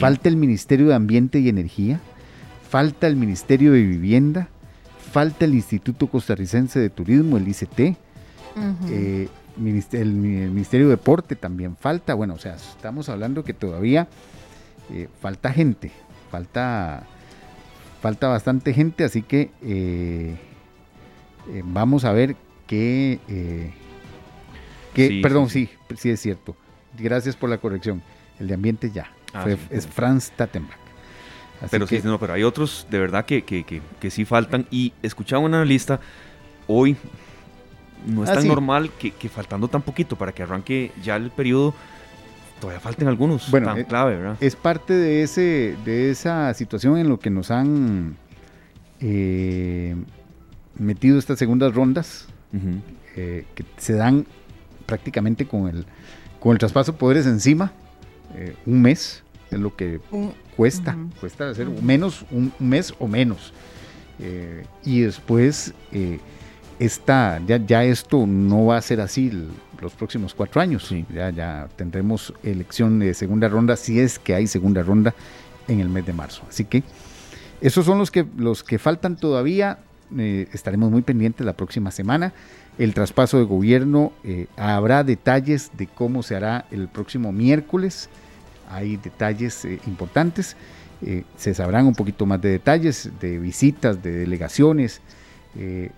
falta el Ministerio de Ambiente y Energía, falta el Ministerio de Vivienda, falta el Instituto Costarricense de Turismo, el ICT, eh, el, Ministerio de Deporte también falta, bueno, o sea, estamos hablando que todavía eh, falta gente, falta, falta bastante gente, así que eh, vamos a ver qué, perdón, sí. sí. es cierto, gracias por la corrección, el de ambiente ya, ah, es Franz Tattenbach pero sí, no, pero hay otros de verdad que, que, que, sí faltan. Y escuchaba una lista hoy, no es ah, tan normal que, faltando tan poquito para que arranque ya el periodo, todavía falten algunos bueno, tan es, clave, ¿verdad? Es parte de, ese, de esa situación en lo que nos han eh, metido estas segundas rondas, eh, que se dan prácticamente con el, con el traspaso de poderes encima, eh, un mes, es lo que cuesta, cuesta hacer menos, un mes o menos. Eh, y después, eh, ya, ya esto no va a ser así los próximos cuatro años. Ya, ya tendremos elección de segunda ronda, si es que hay segunda ronda en el mes de marzo. Así que esos son los que, los que faltan todavía. Eh, estaremos muy pendientes la próxima semana. El traspaso de gobierno, habrá detalles de cómo se hará el próximo miércoles hay detalles eh, importantes. Eh, se sabrán un poquito más de detalles, de visitas, de delegaciones, eh,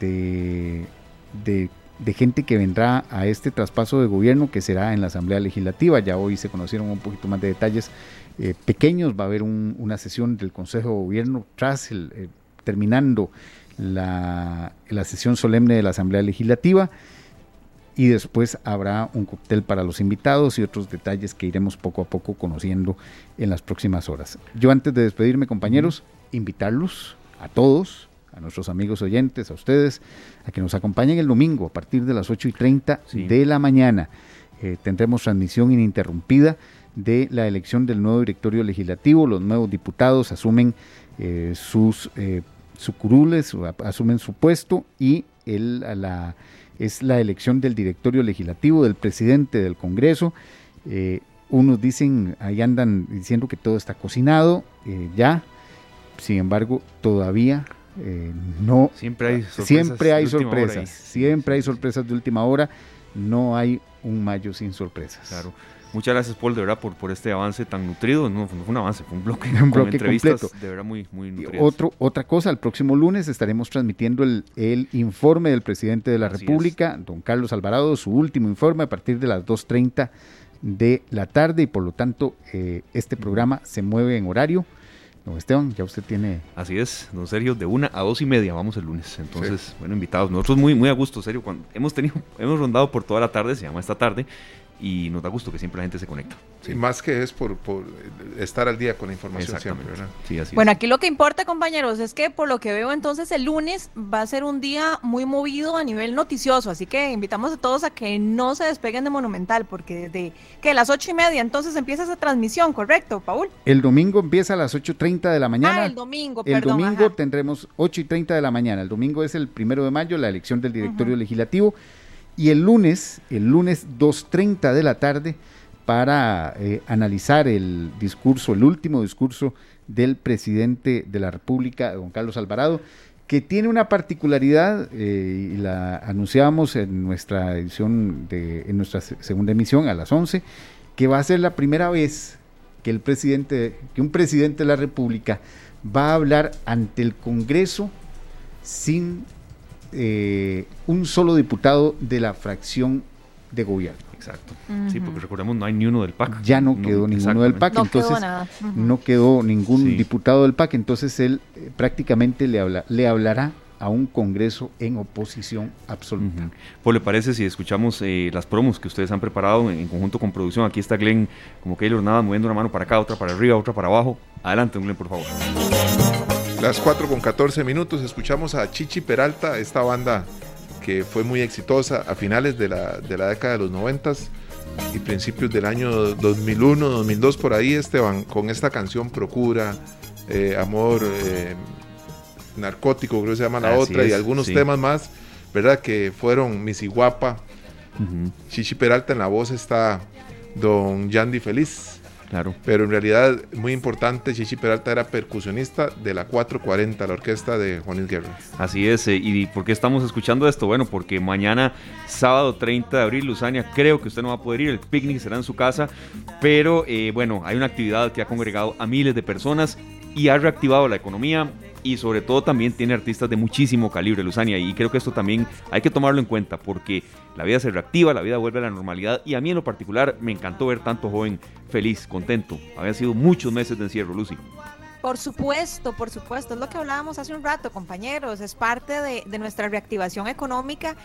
de, de, gente que vendrá a este traspaso de gobierno que será en la Asamblea Legislativa. Ya hoy se conocieron un poquito más de detalles pequeños. Va a haber una sesión del Consejo de Gobierno tras el, terminando la, la sesión solemne de la Asamblea Legislativa y después habrá un cóctel para los invitados y otros detalles que iremos poco a poco conociendo en las próximas horas. Yo antes de despedirme, compañeros, invitarlos a todos, a nuestros amigos oyentes, a ustedes, a que nos acompañen el domingo a partir de las 8 y 30 de la mañana. Eh, tendremos transmisión ininterrumpida de la elección del nuevo directorio legislativo. Los nuevos diputados asumen eh, sus eh, curules, asumen su puesto y el, la es la elección del directorio legislativo, del presidente del Congreso. Eh, unos dicen, ahí andan diciendo que todo está cocinado, eh, ya, sin embargo, todavía eh, no. Siempre hay sorpresas. Siempre hay sorpresas, siempre hay sorpresas de última hora, no hay un mayo sin sorpresas. Claro. Muchas gracias, Paul, de verdad, por, por este avance tan nutrido. No, fue un avance, fue un bloque, un bloque completo. De verdad, muy, muy Otro, otra cosa, el próximo lunes estaremos transmitiendo el, el informe del presidente de la República, don Carlos Alvarado, su último informe a partir de las 2.30 de la tarde y por lo tanto eh, este programa se mueve en horario Don Esteban, ya usted tiene... Así es, don Sergio, de una a dos y media vamos el lunes. Entonces, bueno, invitados. Nosotros muy, muy a gusto, serio. Cuando hemos tenido, hemos rondado por toda la tarde, se llama esta tarde, y nos da gusto que siempre la gente se conecta. Sí. más que es por, por, estar al día con la información siempre, ¿verdad? Sí, así bueno, es. aquí lo que importa, compañeros, es que por lo que veo entonces el lunes va a ser un día muy movido a nivel noticioso, así que invitamos a todos a que no se despeguen de Monumental, porque desde que las ocho y media entonces empieza esa transmisión, ¿correcto, Paul? El domingo empieza a las 8.30 de la mañana. Ah, el domingo, El perdón. domingo ajá. tendremos 8 y 30 de la mañana. El domingo es el primero de mayo, la elección del directorio legislativo. Y el lunes, el lunes 2.30 de la tarde, para eh, analizar el discurso, el último discurso del presidente de la República, don Carlos Alvarado, que tiene una particularidad, eh, y la anunciábamos en nuestra edición, de, en nuestra se- segunda emisión a las 11, que va a ser la primera vez que el presidente, que un presidente de la República va a hablar ante el Congreso sin eh, un solo diputado de la fracción de gobierno. Exacto. Sí, porque recordemos, no hay ni uno del PAC. Ya no quedó ninguno del. PAC, No entonces quedó nada. Ujú. no quedó ningún Sí. diputado del PAC, entonces él eh, prácticamente le, habla, le hablará a un Congreso en oposición absoluta. Pues le parece si escuchamos eh, las promos que ustedes han preparado en, en conjunto con producción. Aquí está Glenn como Keylor nada, moviendo una mano para acá, otra para arriba, otra para abajo. Adelante, Glenn, por favor. Las 4 con 14 minutos escuchamos a Chichi Peralta, esta banda que fue muy exitosa a finales de la, de la década de los 90 y principios del año 2001, 2002, por ahí, Esteban, con esta canción Procura, eh, Amor eh, Narcótico, creo que se llama la Así otra, y algunos sí. temas más, ¿verdad? Que fueron Missy Guapa, Ujú, Chichi Peralta, en la voz está Don Yandy Feliz. Claro. Pero en realidad, muy importante, Chichi Peralta era percusionista de la 440, la orquesta de Juan Luis Guerra. Así es, eh, ¿y por qué estamos escuchando esto? Bueno, porque mañana, sábado 30 de abril, Luzania, creo que usted no va a poder ir, el picnic será en su casa, pero eh, bueno, hay una actividad que ha congregado a miles de personas y ha reactivado la economía y sobre todo también tiene artistas de muchísimo calibre, Luzania, y creo que esto también hay que tomarlo en cuenta porque la vida se reactiva, la vida vuelve a la normalidad y a mí en lo particular me encantó ver tanto joven feliz, contento. Habían sido muchos meses de encierro, Lucy. Por supuesto, por supuesto, es lo que hablábamos hace un rato, compañeros, es parte de, nuestra reactivación económica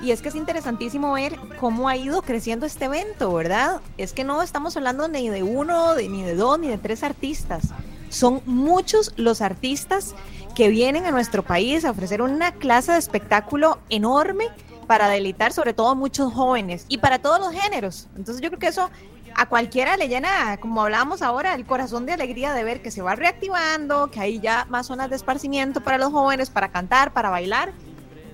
y es que es interesantísimo ver cómo ha ido creciendo este evento, ¿verdad? Es que no estamos hablando ni de uno, de- ni de dos, ni de tres artistas, son muchos los artistas que vienen a nuestro país a ofrecer una clase de espectáculo enorme para deleitar sobre todo a muchos jóvenes y para todos los géneros. Entonces yo creo que eso a cualquiera le llena, como hablábamos ahora, el corazón de alegría de ver que se va reactivando, que hay ya más zonas de esparcimiento para los jóvenes, para cantar, para bailar.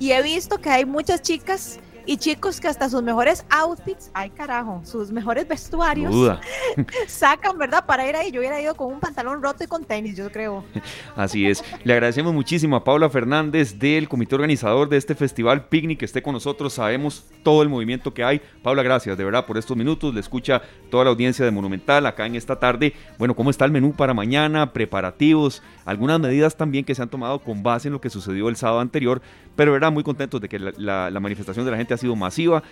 Y he visto que hay muchas chicas y chicos que hasta sus mejores outfits, ay carajo, sus mejores vestuarios Duda. sacan, ¿verdad? Para ir ahí. Yo hubiera ido con un pantalón roto y con tenis, yo creo. Así es. Le agradecemos muchísimo a Paula Fernández del comité organizador de este festival Picnic que esté con nosotros. Sabemos todo el movimiento que hay. Paula, gracias de verdad por estos minutos. Le escucha toda la audiencia de Monumental acá en esta tarde. Bueno, ¿cómo está el menú para mañana? Preparativos, algunas medidas también que se han tomado con base en lo que sucedió el sábado anterior. Pero verdad, muy contentos de que la, la- la manifestación de la gente ha sido masiva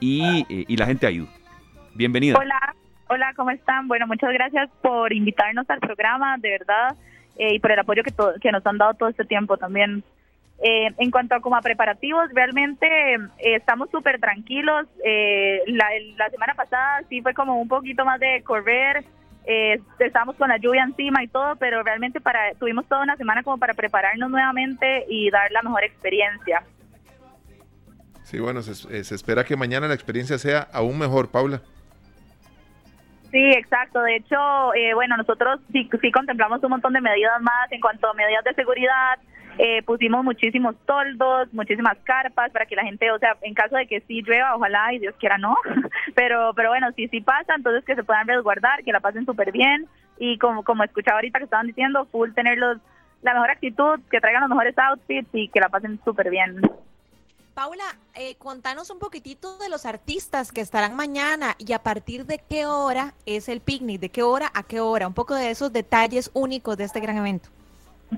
y, eh, y la gente ha ido. Bienvenida. Hola, hola, ¿cómo están? Bueno, muchas gracias por invitarnos al programa, de verdad, eh, y por el apoyo que, que nos han dado todo este tiempo también. Eh, en cuanto a como a preparativos, realmente eh, estamos súper tranquilos. Eh, la, la semana pasada sí fue como un poquito más de correr, eh, estábamos con la lluvia encima y todo, pero realmente para tuvimos toda una semana como para prepararnos nuevamente y dar la mejor experiencia. Sí, bueno, se, eh, se espera que mañana la experiencia sea aún mejor, Paula. Sí, exacto. De hecho, eh, bueno, nosotros sí, sí contemplamos un montón de medidas más en cuanto a medidas de seguridad. Eh, pusimos muchísimos toldos, muchísimas carpas para que la gente, o sea, en caso de que sí llueva, ojalá y Dios quiera no, pero pero bueno, si sí pasa, entonces que se puedan resguardar, que la pasen súper bien y como como escuchaba ahorita que estaban diciendo, full tenerlos la mejor actitud, que traigan los mejores outfits y que la pasen súper bien. Paula, eh, contanos un poquitito de los artistas que estarán mañana y a partir de qué hora es el picnic, de qué hora a qué hora, un poco de esos detalles únicos de este gran evento.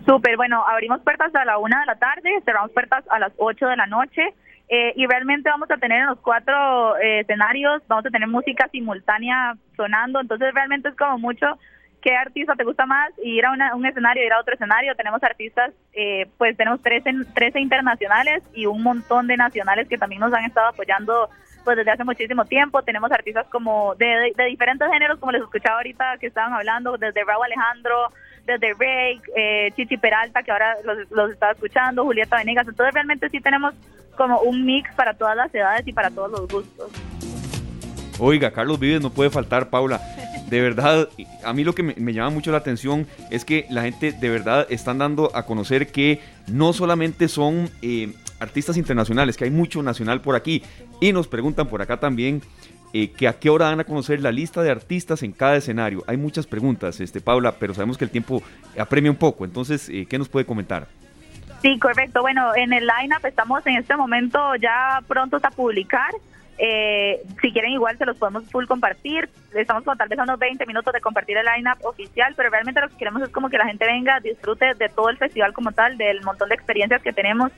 Súper, bueno, abrimos puertas a la una de la tarde, cerramos puertas a las ocho de la noche eh, y realmente vamos a tener en los cuatro eh, escenarios, vamos a tener música simultánea sonando, entonces realmente es como mucho qué artista te gusta más y ir a un escenario, ir a otro escenario. Tenemos artistas, eh, pues tenemos 13, 13 internacionales y un montón de nacionales que también nos han estado apoyando pues desde hace muchísimo tiempo. Tenemos artistas como de, de, diferentes géneros, como les escuchaba ahorita que estaban hablando, desde Raúl Alejandro, desde Rake, eh, Chichi Peralta, que ahora los, los estaba escuchando, Julieta Venegas. Entonces realmente sí tenemos como un mix para todas las edades y para todos los gustos. Oiga, Carlos Vives no puede faltar, Paula. De verdad, a mí lo que me, llama mucho la atención es que la gente de verdad están dando a conocer que no solamente son eh, artistas internacionales, que hay mucho nacional por aquí. Y nos preguntan por acá también eh, que a qué hora dan a conocer la lista de artistas en cada escenario. Hay muchas preguntas, este Paula, pero sabemos que el tiempo apremia un poco. Entonces, eh, ¿qué nos puede comentar? Sí, correcto. Bueno, en el lineup estamos en este momento ya prontos a publicar. Eh, si quieren igual se los podemos full compartir. Estamos como tal vez unos 20 minutos de compartir el lineup oficial, pero realmente lo que queremos es como que la gente venga, disfrute de todo el festival como tal, del montón de experiencias que tenemos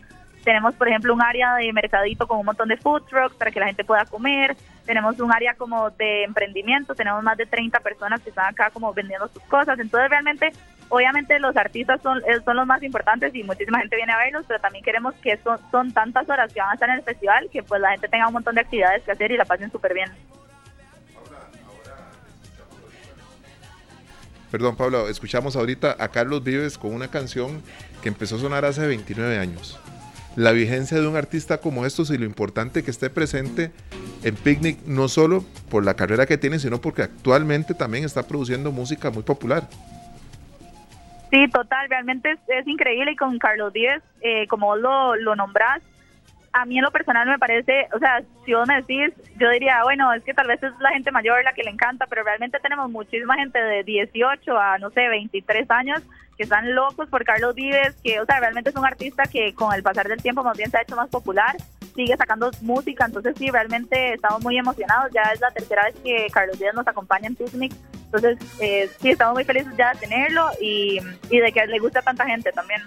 tenemos, por ejemplo, un área de mercadito con un montón de food trucks para que la gente pueda comer. Tenemos un área como de emprendimiento. Tenemos más de 30 personas que están acá como vendiendo sus cosas. Entonces, realmente, obviamente los artistas son, eh, son los más importantes y muchísima gente viene a verlos, pero también queremos que son, son tantas horas que van a estar en el festival que pues la gente tenga un montón de actividades que hacer y la pasen súper bien. Perdón, Pablo, escuchamos ahorita a Carlos Vives con una canción que empezó a sonar hace 29 años la vigencia de un artista como estos y lo importante que esté presente en Picnic, no solo por la carrera que tiene, sino porque actualmente también está produciendo música muy popular. Sí, total, realmente es, increíble y con Carlos Díez, eh, como lo, lo nombras, a mí en lo personal me parece, o sea, si vos me decís, yo diría, bueno, es que tal vez es la gente mayor la que le encanta, pero realmente tenemos muchísima gente de 18 a, no sé, 23 años que están locos por Carlos Vives, que, o sea, realmente es un artista que con el pasar del tiempo más bien se ha hecho más popular, sigue sacando música, entonces sí, realmente estamos muy emocionados, ya es la tercera vez que Carlos Vives nos acompaña en Picnic, entonces eh, sí, estamos muy felices ya de tenerlo y, y de que le guste a tanta gente también.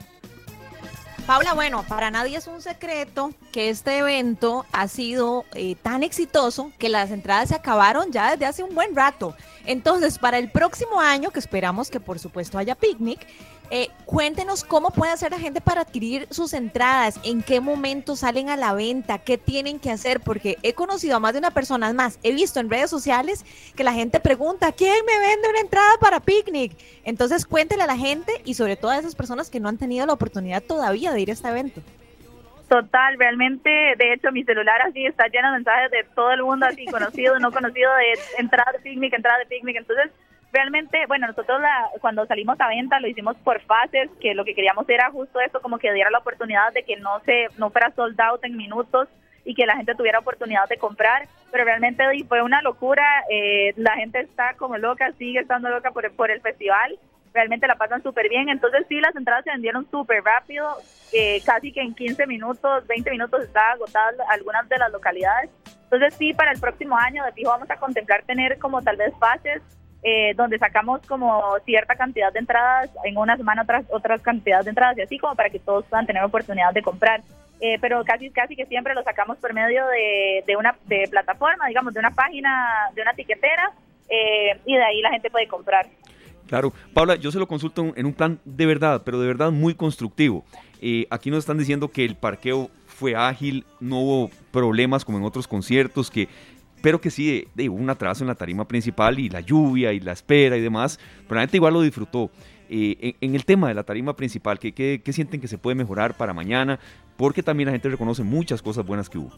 Paula, bueno, para nadie es un secreto que este evento ha sido eh, tan exitoso que las entradas se acabaron ya desde hace un buen rato. Entonces, para el próximo año, que esperamos que por supuesto haya picnic, eh, cuéntenos cómo puede hacer la gente para adquirir sus entradas, en qué momento salen a la venta, qué tienen que hacer, porque he conocido a más de una persona, más, he visto en redes sociales que la gente pregunta, ¿quién me vende una entrada para picnic? Entonces cuéntele a la gente y sobre todo a esas personas que no han tenido la oportunidad todavía de ir a este evento. Total, realmente, de hecho, mi celular así está lleno de mensajes de todo el mundo, así conocido, no conocido, de entrada de picnic, entrada de picnic. Entonces, realmente, bueno, nosotros la, cuando salimos a venta lo hicimos por fases, que lo que queríamos era justo eso, como que diera la oportunidad de que no se no fuera sold out en minutos y que la gente tuviera oportunidad de comprar, pero realmente fue una locura, eh, la gente está como loca, sigue estando loca por, por el festival, realmente la pasan súper bien, entonces sí, las entradas se vendieron súper rápido, eh, casi que en 15 minutos, 20 minutos estaban agotadas algunas de las localidades, entonces sí, para el próximo año de fijo vamos a contemplar tener como tal vez fases, eh, donde sacamos como cierta cantidad de entradas, en una semana otras, otras cantidades de entradas y así como para que todos puedan tener oportunidad de comprar. Eh, pero casi casi que siempre lo sacamos por medio de, de una de plataforma, digamos, de una página, de una tiquetera, eh, y de ahí la gente puede comprar. Claro, Paula, yo se lo consulto en un plan de verdad, pero de verdad muy constructivo. aquí nos están diciendo que el parqueo fue ágil, no hubo problemas como en otros conciertos, que pero que sí de, hubo un atraso en la tarima principal y la lluvia y la espera y demás, pero la gente igual lo disfrutó. Eh, en, el tema de la tarima principal, ¿qué, ¿qué, sienten que se puede mejorar para mañana? Porque también la gente reconoce muchas cosas buenas que hubo.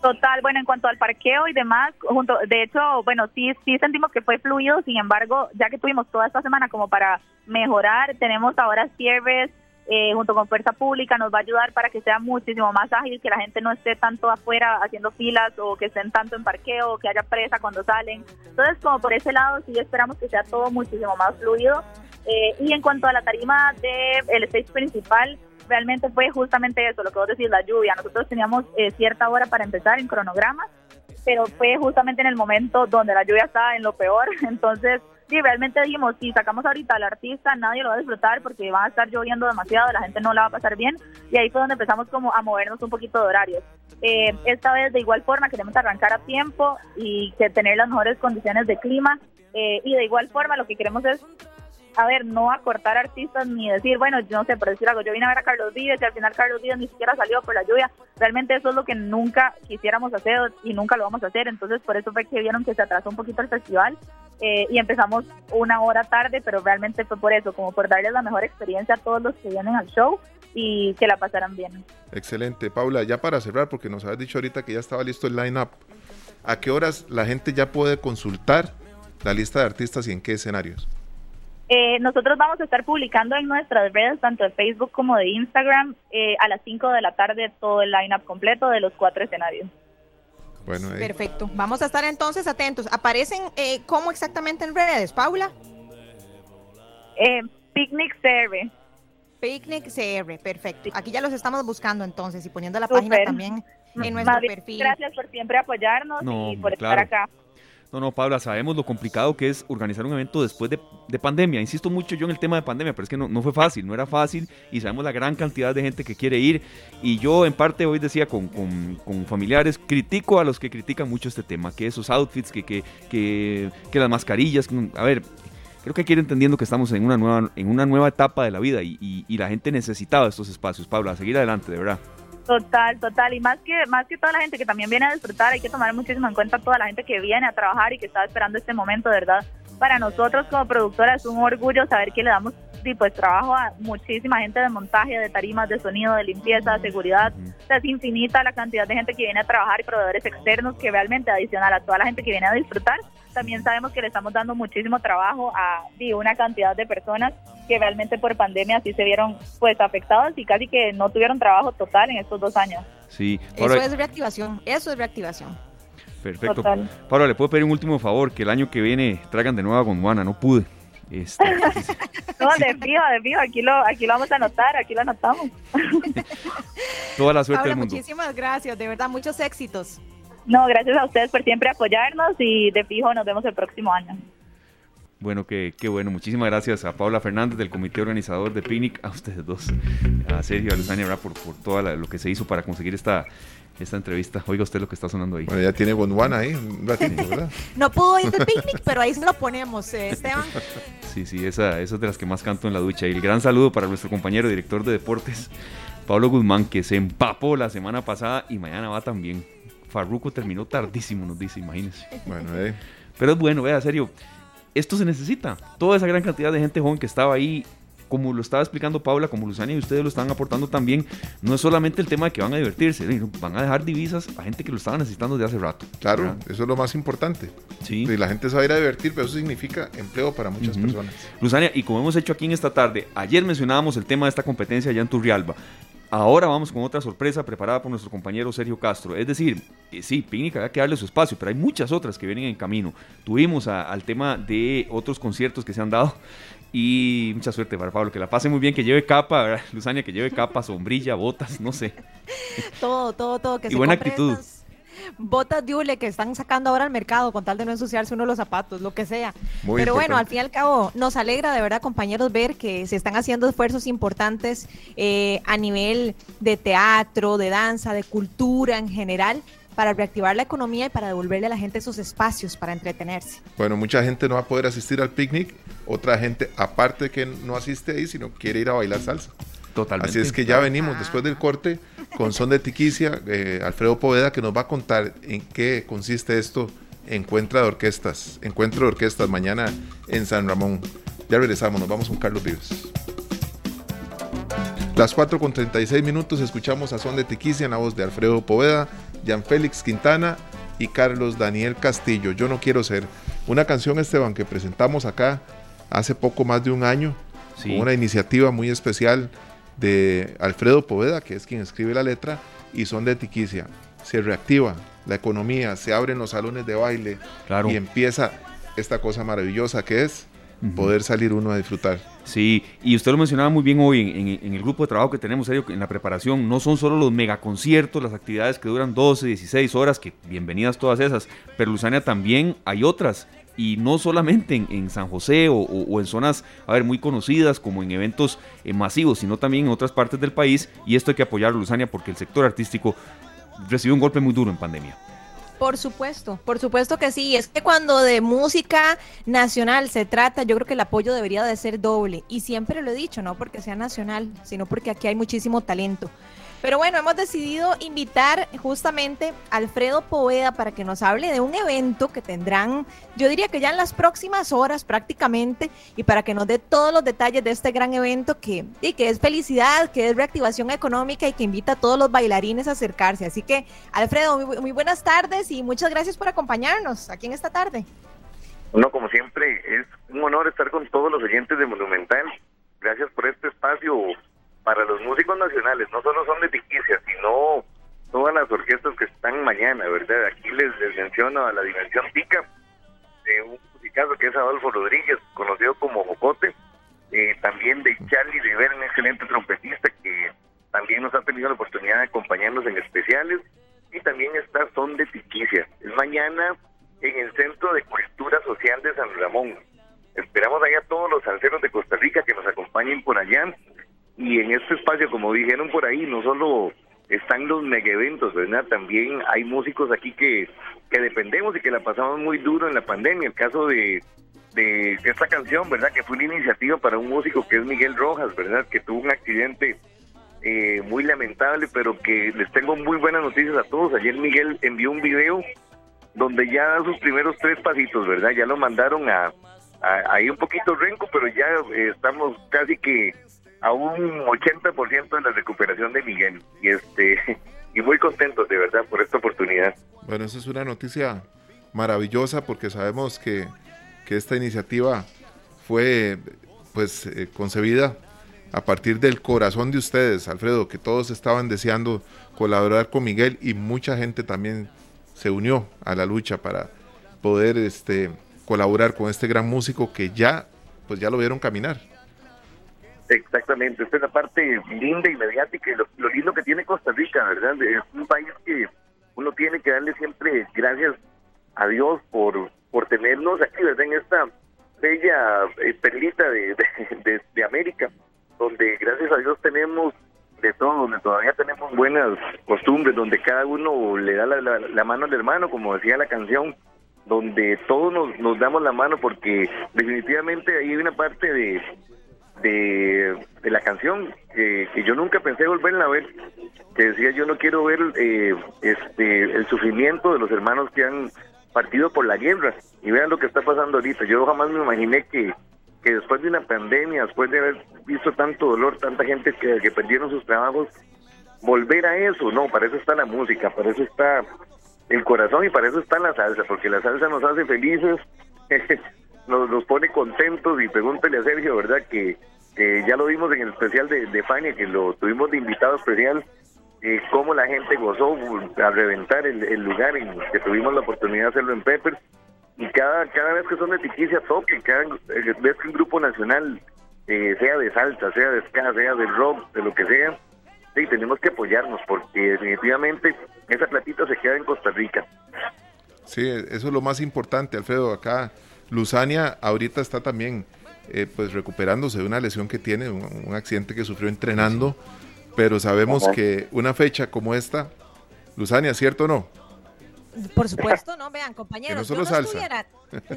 Total, bueno, en cuanto al parqueo y demás, junto, de hecho, bueno, sí, sí sentimos que fue fluido, sin embargo, ya que tuvimos toda esta semana como para mejorar, tenemos ahora cierres eh, junto con Fuerza Pública nos va a ayudar para que sea muchísimo más ágil, que la gente no esté tanto afuera haciendo filas o que estén tanto en parqueo o que haya presa cuando salen. Entonces, como por ese lado, sí esperamos que sea todo muchísimo más fluido. Eh, y en cuanto a la tarima del stage principal, realmente fue justamente eso, lo que vos decís, la lluvia. Nosotros teníamos eh, cierta hora para empezar en cronograma, pero fue justamente en el momento donde la lluvia estaba en lo peor. Entonces, sí, realmente dijimos, si sacamos ahorita al artista, nadie lo va a disfrutar porque va a estar lloviendo demasiado, la gente no la va a pasar bien. Y ahí fue donde empezamos como a movernos un poquito de horarios. Eh, esta vez de igual forma queremos arrancar a tiempo y que tener las mejores condiciones de clima Eh, y de igual forma lo que queremos es a ver, no acortar artistas ni decir, bueno, yo no sé, por decir algo, yo vine a ver a Carlos Díaz y al final Carlos Díaz ni siquiera salió por la lluvia. Realmente eso es lo que nunca quisiéramos hacer y nunca lo vamos a hacer. Entonces, por eso fue que vieron que se atrasó un poquito el festival eh, y empezamos una hora tarde, pero realmente fue por eso, como por darles la mejor experiencia a todos los que vienen al show y que la pasaran bien. Excelente. Paula, ya para cerrar, porque nos habías dicho ahorita que ya estaba listo el line-up, ¿a qué horas la gente ya puede consultar la lista de artistas y en qué escenarios? Eh, nosotros vamos a estar publicando en nuestras redes, tanto de Facebook como de Instagram, eh, a las 5 de la tarde todo el lineup completo de los cuatro escenarios. Bueno, Perfecto. Vamos a estar entonces atentos. ¿Aparecen eh, cómo exactamente en redes, Paula? Eh, Picnic CR. Picnic CR, perfecto. Aquí ya los estamos buscando entonces y poniendo la página también en nuestro perfil. Gracias por siempre apoyarnos y por estar acá. No, no, Paula, sabemos lo complicado que es organizar un evento después de, pandemia. Insisto mucho yo en el tema de pandemia, pero es que no, no, fue fácil, no era fácil y sabemos la gran cantidad de gente que quiere ir. Y yo en parte hoy decía con, con, familiares, critico a los que critican mucho este tema, que esos outfits, que, que, que, que las mascarillas, a ver, creo que hay que ir entendiendo que estamos en una nueva, en una nueva etapa de la vida y, y, la gente necesitaba estos espacios. Paula, a seguir adelante, de verdad. Total, total. Y más que, más que toda la gente que también viene a disfrutar, hay que tomar muchísimo en cuenta toda la gente que viene a trabajar y que está esperando este momento, ¿verdad? Para nosotros como productora es un orgullo saber que le damos pues trabajo a muchísima gente de montaje, de tarimas, de sonido, de limpieza, de seguridad. es infinita la cantidad de gente que viene a trabajar y proveedores externos que realmente adicional a toda la gente que viene a disfrutar, también sabemos que le estamos dando muchísimo trabajo a una cantidad de personas que realmente por pandemia sí se vieron pues afectados y casi que no tuvieron trabajo total en estos dos años. Sí, eso es reactivación, eso es reactivación. Perfecto. Pablo, le puedo pedir un último favor, que el año que viene traigan de nuevo a Gondwana, no pude. Este, no, de fijo, de fijo, aquí lo, aquí lo vamos a anotar, aquí lo anotamos. Toda la suerte del mundo. Muchísimas gracias, de verdad, muchos éxitos. No, gracias a ustedes por siempre apoyarnos y de fijo nos vemos el próximo año. Bueno, qué, qué bueno. Muchísimas gracias a Paula Fernández del comité organizador de Picnic, a ustedes dos, a Sergio, a Luzania, por, por todo lo que se hizo para conseguir esta, esta entrevista. Oiga usted lo que está sonando ahí. Bueno, ya tiene Gondwana ahí, un ratito, ¿verdad? no pudo ir del picnic, pero ahí se lo ponemos, eh, Esteban. Sí, sí, esa, esa es de las que más canto en la ducha. Y el gran saludo para nuestro compañero director de deportes, Pablo Guzmán, que se empapó la semana pasada y mañana va también. Farruco terminó tardísimo, nos dice, imagínense. Bueno, eh. Pero es bueno, vea, serio. Esto se necesita. Toda esa gran cantidad de gente joven que estaba ahí como lo estaba explicando Paula, como Luzania y ustedes lo están aportando también, no es solamente el tema de que van a divertirse, van a dejar divisas a gente que lo estaba necesitando desde hace rato. Claro, eso es lo más importante. Sí. Y la gente se va a ir a divertir, pero eso significa empleo para muchas personas. Luzania, y como hemos hecho aquí en esta tarde, ayer mencionábamos el tema de esta competencia allá en Turrialba. Ahora vamos con otra sorpresa preparada por nuestro compañero Sergio Castro. Es decir, eh, sí, Picnic hay que darle su espacio, pero hay muchas otras que vienen en camino. Tuvimos al tema de otros conciertos que se han dado y mucha suerte para Pablo, que la pase muy bien, que lleve capa, Luzania, que lleve capa, sombrilla, botas, no sé. todo, todo, todo. Que y buena actitud. Botas de hule que están sacando ahora al mercado con tal de no ensuciarse uno los zapatos, lo que sea. Pero bueno, al fin y al cabo, nos alegra de verdad, compañeros, ver que se están haciendo esfuerzos importantes eh, a nivel de teatro, de danza, de cultura en general para reactivar la economía y para devolverle a la gente esos espacios para entretenerse. Bueno, mucha gente no va a poder asistir al picnic, otra gente, aparte de que no asiste ahí, sino quiere ir a bailar salsa. Totalmente. Así es que ya venimos después del corte con Son de Tiquicia, eh, Alfredo Poveda, que nos va a contar en qué consiste esto, Encuentra de Orquestas, Encuentro de Orquestas mañana en San Ramón. Ya regresamos, nos vamos con Carlos Vives. Las 4 con 36 minutos escuchamos a Son de Tiquicia en la voz de Alfredo Poveda, Félix Quintana y Carlos Daniel Castillo. Yo no quiero ser. Una canción, Esteban, que presentamos acá hace poco más de un año, una iniciativa muy especial de Alfredo Poveda, que es quien escribe la letra, y son de Tiquicia. Se reactiva la economía, se abren los salones de baile y empieza esta cosa maravillosa que es poder salir uno a disfrutar. Sí, y usted lo mencionaba muy bien hoy en, el grupo de trabajo que tenemos, en la preparación, no son solo los megaconciertos, las actividades que duran 12, 16 horas, que bienvenidas todas esas, pero Luzania también hay otras, y no solamente en, San José o, en zonas, a ver, muy conocidas como en eventos eh, masivos, sino también en otras partes del país, y esto hay que apoyar, Luzania, porque el sector artístico recibió un golpe muy duro en pandemia. Por supuesto, por supuesto que sí. Es que cuando de música nacional se trata, yo creo que el apoyo debería de ser doble. Y siempre lo he dicho, no porque sea nacional, sino porque aquí hay muchísimo talento. Pero bueno, hemos decidido invitar justamente a Alfredo Poveda para que nos hable de un evento que tendrán, yo diría que ya en las próximas horas prácticamente, y para que nos dé todos los detalles de este gran evento que, y que es felicidad, que es reactivación económica y que invita a todos los bailarines a acercarse. Así que, Alfredo, muy, muy buenas tardes y muchas gracias por acompañarnos aquí en esta tarde. Bueno, como siempre, es un honor estar con todos los oyentes de Monumental. Gracias por este espacio para los músicos nacionales, no solo son de Tiquicia, sino todas las orquestas que están mañana, ¿verdad? Aquí les, menciono a la Dimensión Pica, de un musicazo que es Adolfo Rodríguez, conocido como Jocote, eh, también de Charlie Rivera, un excelente trompetista que también nos ha tenido la oportunidad de acompañarnos en especiales, y también está Son de Tiquicia. Es mañana en el Centro de Cultura Social de San Ramón. Esperamos allá a todos los salseros de Costa Rica que nos acompañen por allá y en este espacio, como dijeron por ahí, no solo están los mega eventos, ¿verdad? También hay músicos aquí que, que dependemos y que la pasamos muy duro en la pandemia. El caso de, de esta canción, ¿verdad? Que fue una iniciativa para un músico que es Miguel Rojas, ¿verdad? Que tuvo un accidente eh, muy lamentable, pero que les tengo muy buenas noticias a todos. Ayer Miguel envió un video donde ya da sus primeros tres pasitos, ¿verdad? Ya lo mandaron a, ahí un poquito renco, pero ya eh, estamos casi que a un 80% de la recuperación de Miguel y este y muy contentos de verdad por esta oportunidad. Bueno, esa es una noticia maravillosa porque sabemos que, que esta iniciativa fue pues eh, concebida a partir del corazón de ustedes, Alfredo, que todos estaban deseando colaborar con Miguel y mucha gente también se unió a la lucha para poder este colaborar con este gran músico que ya pues ya lo vieron caminar. Exactamente, esta es la parte linda y mediática y lo, lindo que tiene Costa Rica, ¿verdad? Es un país que uno tiene que darle siempre gracias a Dios por, por tenernos aquí, ¿verdad? En esta bella eh, perlita de, de, América, donde gracias a Dios tenemos de todo, donde todavía tenemos buenas costumbres, donde cada uno le da la, la, mano al hermano, como decía la canción, donde todos nos, nos damos la mano, porque definitivamente ahí hay una parte de, de, la canción que, yo nunca pensé volverla a ver que decía yo no quiero ver eh, este el sufrimiento de los hermanos que han partido por la guerra y vean lo que está pasando ahorita. Yo jamás me imaginé que, que después de una pandemia después de haber visto tanto dolor tanta gente que, que perdieron sus trabajos volver a eso. No para eso está la música para eso está el corazón y para eso está la salsa porque la salsa nos hace felices nos, pone contentos y pregúntele a Sergio, ¿verdad? Que, ya lo vimos en el especial de, de Fania, que lo tuvimos de invitado especial, eh, cómo la gente gozó a reventar el, lugar en que tuvimos la oportunidad de hacerlo en Peppers. Y cada, cada vez que son de Tiquicia toque, cada vez que un grupo nacional, eh, sea de salsa, sea de ska, sea de rock, de lo que sea, sí, tenemos que apoyarnos porque definitivamente esa platita se queda en Costa Rica. Sí, eso es lo más importante, Alfredo. Acá Luzania ahorita está también eh, pues recuperándose de una lesión que tiene, un, accidente que sufrió entrenando, pero sabemos que una fecha como esta, Luzania, ¿cierto o no? Por supuesto, no, vean, compañeros. no, yo no, estuviera,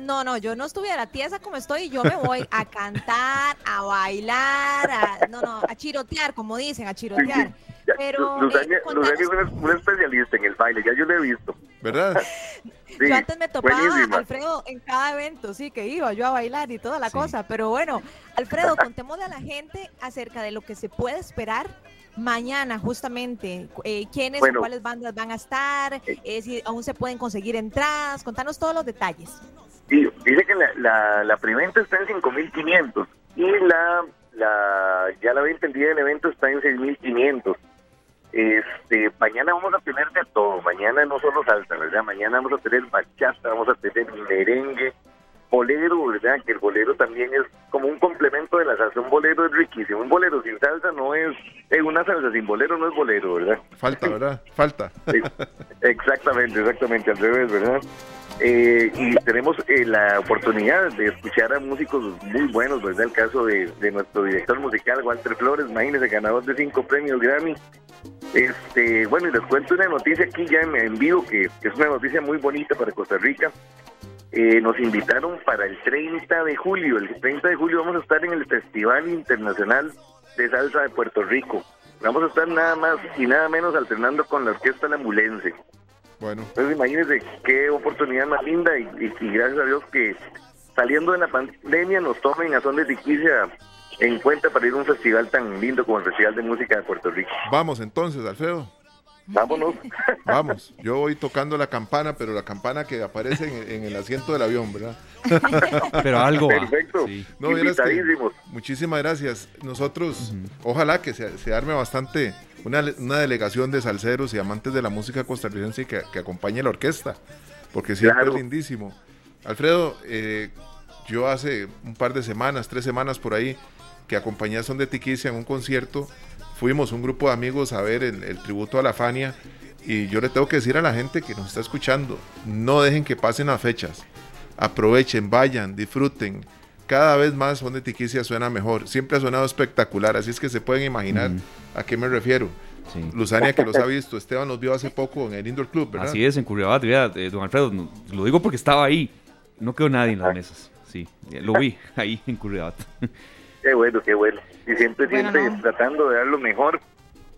no, no, yo no estuviera tiesa como estoy y yo me voy a cantar, a bailar, a, no, no, a chirotear, como dicen, a chirotear. Pero, Luzania, eh, es una, especialista en el baile, ya yo lo he visto. ¿Verdad? yo antes me topaba Alfredo en cada evento, sí, que iba yo a bailar y toda la cosa. Pero bueno, Alfredo, contémosle a la gente acerca de lo que se puede esperar mañana, justamente. Eh, ¿Quiénes o cuáles bandas van a estar? Eh. Eh, si aún se pueden conseguir entradas. Contanos todos los detalles. Sí, dice que la, la, la preventa está en 5.500 y la, la, ya la venta el día del evento está en 6.500. Este, mañana vamos a tener de todo, mañana no solo salsa, ¿verdad? Mañana vamos a tener bachata, vamos a tener merengue, bolero, ¿verdad? Que el bolero también es como un complemento de la salsa, un bolero es riquísimo, un bolero sin salsa no es, es una salsa sin bolero no es bolero, ¿verdad? Falta, ¿verdad? Falta. exactamente, exactamente, al revés, ¿verdad? Eh, y tenemos eh, la oportunidad de escuchar a músicos muy buenos, ¿verdad? El caso de, de nuestro director musical, Walter Flores, imagínese, ganador de cinco premios Grammy. Este, bueno, y les cuento una noticia aquí ya en, en vivo, que, que es una noticia muy bonita para Costa Rica. Eh, nos invitaron para el 30 de julio. El 30 de julio vamos a estar en el Festival Internacional de Salsa de Puerto Rico. Vamos a estar nada más y nada menos alternando con la Orquesta La Mulense. Bueno, Entonces imagínense qué oportunidad más linda y, y- y gracias a Dios que saliendo de la pandemia nos tomen a Son de Tiquicia en cuenta para ir a un festival tan lindo como el Festival de Música de Puerto Rico. vamos entonces, Alfredo. Vámonos. Vamos, yo voy tocando la campana, pero la campana que aparece en, en el asiento del avión, ¿verdad? Pero algo. Perfecto. Sí. No, que- Invitadísimos. muchísimas gracias. Nosotros, ojalá que se, se arme bastante una, una delegación de salseros y amantes de la música costarricense que, que acompañe la orquesta, porque siempre Claro. es lindísimo. Alfredo, eh, yo hace un par de semanas, tres semanas por ahí, que acompañé a Son de Tiquicia en un concierto, fuimos un grupo de amigos a ver el, el tributo a la Fania y yo le tengo que decir a la gente que nos está escuchando, no dejen que pasen las fechas, aprovechen, vayan, disfruten. Cada vez más Son de Tiquicia suena mejor, siempre ha sonado espectacular, así es que se pueden imaginar a qué me refiero. Sí. Luzania que los ha visto, Esteban los vio hace poco en el Indoor Club, ¿verdad? Así es, en Curriabat, eh, don Alfredo, no- lo digo porque estaba ahí. No quedó nadie en las mesas. Sí, lo vi ahí en Curriabat. Qué bueno, qué bueno. Y siempre, Bueno, siempre no. tratando de dar lo mejor.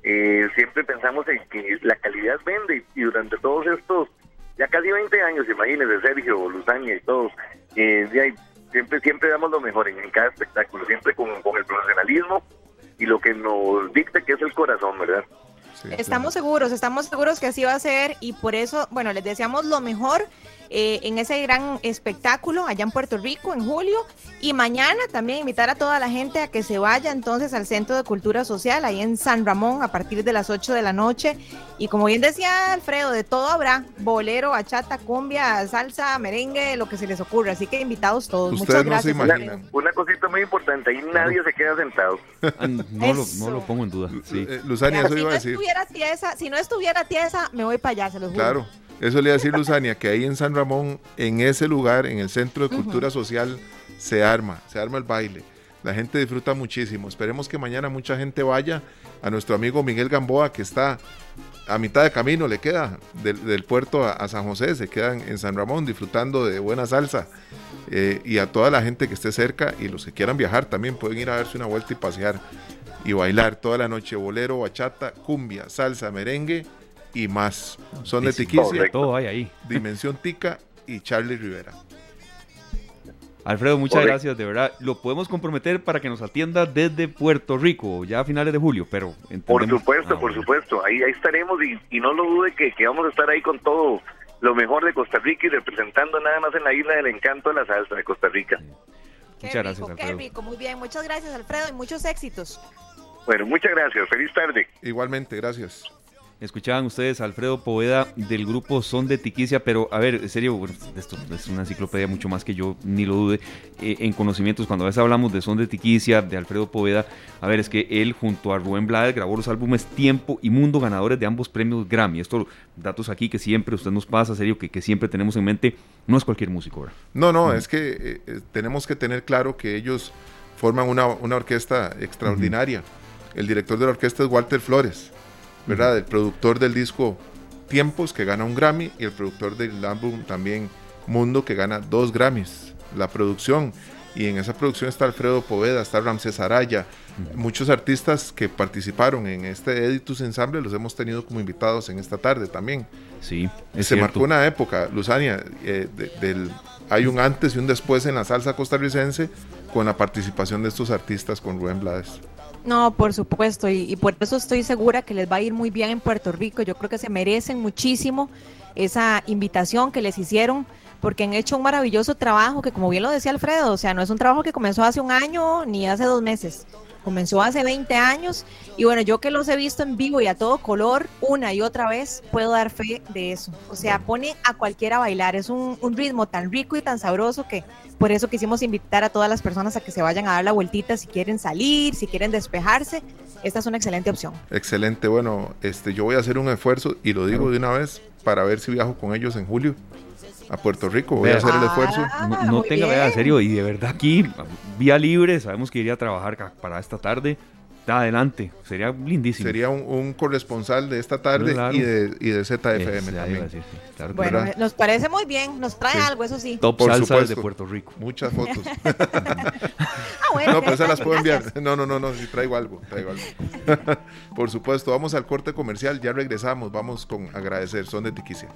Eh, siempre pensamos en que la calidad vende y durante todos estos, ya casi 20 años, imagínense, Sergio, Luzania y todos, eh, siempre siempre damos lo mejor en, en cada espectáculo, siempre con, con el profesionalismo y lo que nos dicta que es el corazón, ¿verdad? Sí, Estamos seguros, estamos seguros que así va a ser y por eso, bueno, les deseamos lo mejor eh, en ese gran espectáculo allá en Puerto Rico en julio y mañana también invitar a toda la gente a que se vaya entonces al Centro de Cultura Social ahí en San Ramón a partir de las 8 de la noche y como bien decía Alfredo, de todo habrá, bolero, bachata, cumbia, salsa, merengue, lo que se les ocurra, así que invitados todos. Ustedes Muchas no se gracias. Una, Imaginan. una cosita muy importante, ahí nadie se queda sentado. Ah, No lo, no lo pongo en duda. Sí. Eh, Luzania, eso si iba no a decir. estuviera tiesa, si no estuviera tiesa, me voy para allá, se los juro. Claro, eso le iba a decir Luzania, que ahí en San Ramón, en ese lugar, en el Centro de Cultura Social, se arma, se arma el baile. La gente disfruta muchísimo. Esperemos que mañana mucha gente vaya a nuestro amigo Miguel Gamboa, que está a mitad de camino, le queda del, del puerto a, a San José, se quedan en San Ramón disfrutando de buena salsa. Eh, y a toda la gente que esté cerca y los que quieran viajar también pueden ir a darse una vuelta y pasear y bailar toda la noche bolero, bachata, cumbia, salsa, merengue y más. Son de Tiquicia. Todo hay ahí. Dimensión Tica y Charlie Rivera. Alfredo, muchas Correcto. gracias, de verdad. Lo podemos comprometer para que nos atienda desde Puerto Rico, ya a finales de julio, pero Por entendemos- supuesto, Ah, por bueno. supuesto. Ahí, ahí estaremos y, y no lo dude que, que vamos a estar ahí con todo lo mejor de Costa Rica y representando nada más en la isla del encanto de la salsa de Costa Rica. Qué Muchas gracias, rico, qué Alfredo. rico, muy bien. Muchas gracias, Alfredo, y muchos éxitos. Bueno, muchas gracias. Feliz tarde. Igualmente, gracias. Escuchaban ustedes a Alfredo Poveda del grupo Son de Tiquicia, pero a ver, en serio, esto es una enciclopedia mucho más que yo, ni lo dude, eh, en conocimientos. Cuando a veces hablamos de Son de Tiquicia, de Alfredo Poveda, a ver, es que él junto a Rubén Blades grabó los álbumes Tiempo y Mundo, ganadores de ambos premios Grammy. Esto, datos aquí que siempre usted nos pasa, serio, que, que siempre tenemos en mente, no es cualquier músico, ¿verdad? No, no, es que eh, eh, tenemos que tener claro que ellos forman una, una orquesta extraordinaria. El director de la orquesta es Walter Flores, ¿verdad? El productor del disco Tiempos, que gana un Grammy, y el productor del álbum también Mundo, que gana dos Grammys. La producción, y en esa producción está Alfredo Poveda, está Ramses Araya, muchos artistas que participaron en este Editus Ensemble los hemos tenido como invitados en esta tarde también. Sí, es Se cierto. marcó una época, Luzania, eh, de- del, hay un antes y un después en la salsa costarricense con la participación de estos artistas con Rubén Blades. No, por supuesto, y, por eso estoy segura que les va a ir muy bien en Puerto Rico. Yo creo que se merecen muchísimo esa invitación que les hicieron, porque han hecho un maravilloso trabajo que, como bien lo decía Alfredo, o sea, no es un trabajo que comenzó hace un año ni hace dos meses. Comenzó hace 20 años y bueno, yo que los he visto en vivo y a todo color una y otra vez, puedo dar fe de eso. O sea, pone a cualquiera a bailar. Es un, un ritmo tan rico y tan sabroso que por eso quisimos invitar a todas las personas a que se vayan a dar la vueltita si quieren salir, si quieren despejarse. Esta es una excelente opción. Excelente, bueno, este, yo voy a hacer un esfuerzo y lo digo de una vez para ver si viajo con ellos en julio a Puerto Rico. Voy a hacer el esfuerzo. Ah, No, no tenga, vea, en serio, y de verdad aquí, vía libre, sabemos que iría a trabajar para esta tarde. Adelante, sería lindísimo. Sería un, un corresponsal de esta tarde Claro. y de, y de ZFM también. decir, sí, claro que Bueno, ¿verdad? nos parece muy bien, nos trae Sí. algo, eso sí. Top Por salsa supuesto. de Puerto Rico. Muchas fotos. Ah, bueno, No, pues se las puedo gracias. enviar. No, no, no, no, sí traigo algo, traigo algo. Por supuesto, vamos al corte comercial, ya regresamos, vamos con agradecer, son de Tiquicia.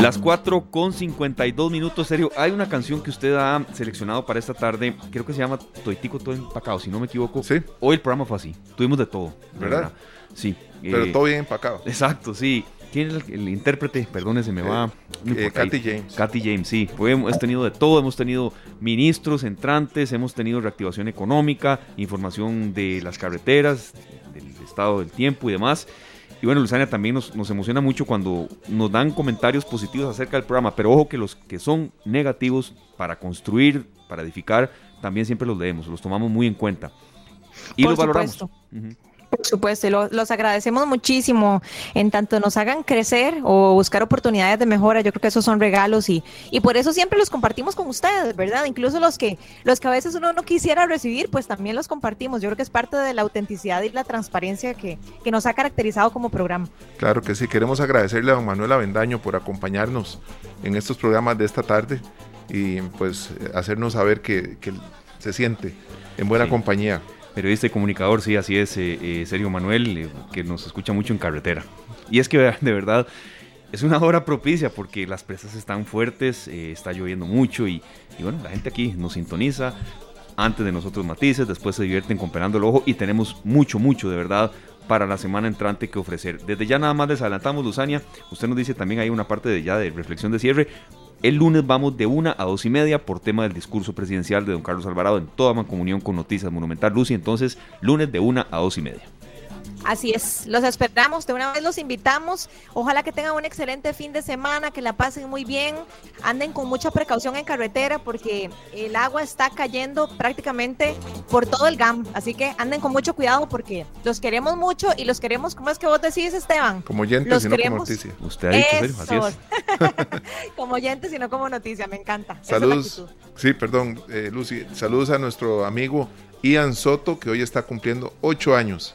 Las 4 con 52 minutos, serio. Hay una canción que usted ha seleccionado para esta tarde, creo que se llama Toitico Todo Empacado, si no me equivoco. Sí. Hoy el programa fue así, tuvimos de todo. de ¿Verdad? Sí. Pero eh, todo bien empacado. Exacto, sí. ¿Quién es el, el intérprete? Perdone, se me va. no Eh. Katy James. Katy James, sí. Hoy hemos tenido de todo, hemos tenido ministros entrantes, hemos tenido reactivación económica, información de las carreteras, del estado del tiempo y demás. Y bueno, Luzania también nos, nos emociona mucho cuando nos dan comentarios positivos acerca del programa, pero ojo que los que son negativos para construir, para edificar, también siempre los leemos, los tomamos muy en cuenta. Y Por los valoramos. Por supuesto, y lo- los agradecemos muchísimo en tanto nos hagan crecer o buscar oportunidades de mejora. Yo creo que esos son regalos y, y por eso siempre los compartimos con ustedes, ¿verdad? Incluso los que, los que a veces uno no quisiera recibir, pues también los compartimos. Yo creo que es parte de la autenticidad y la transparencia que, que nos ha caracterizado como programa. Claro que sí, queremos agradecerle a don Manuel Avendaño por acompañarnos en estos programas de esta tarde y pues hacernos saber que, que se siente en buena Sí. compañía. Periodista y comunicador, sí, así es, eh, eh, Sergio Manuel, eh, que nos escucha mucho en carretera. Y es que de verdad es una hora propicia porque las presas están fuertes, eh, está lloviendo mucho y, bueno, la gente aquí nos sintoniza antes de nosotros matices, después se divierten comparando el ojo y tenemos mucho, mucho de verdad para la semana entrante que ofrecer. Desde ya nada más les adelantamos, Luzania, usted nos dice también hay una parte de ya de reflexión de cierre. El lunes vamos de una a dos y media por tema del discurso presidencial de don Carlos Alvarado en toda mancomunión con Noticias Monumental Lucy. Entonces, lunes de una a dos y media. Así es, los esperamos, de una vez los invitamos. Ojalá que tengan un excelente fin de semana, que la pasen muy bien, anden con mucha precaución en carretera porque el agua está cayendo prácticamente por todo el GAM. Así que anden con mucho cuidado porque los queremos mucho y los queremos, ¿cómo es que vos decís, Esteban? Como oyentes Los y no como noticia. Usted ha dicho, así es. como oyentes y no como noticia, me encanta. Es Saludos, sí, perdón, eh, Lucy, saludos a nuestro amigo Ian Soto, que hoy está cumpliendo ocho años.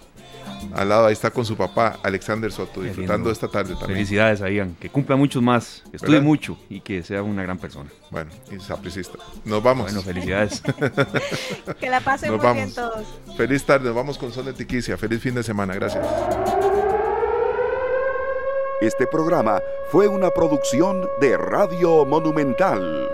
Al lado ahí está con su papá, Alexander Soto, disfrutando esta tarde también. Felicidades a Ian, que cumpla muchos más, que estudie ¿Verdad? mucho y que sea una gran persona. Bueno, y sapricista. Nos vamos. Bueno, felicidades. Que la pasen Nos muy bien vamos. todos. Feliz tarde, nos vamos con Sol de Tiquicia. Feliz fin de semana, gracias. Este programa fue una producción de Radio Monumental.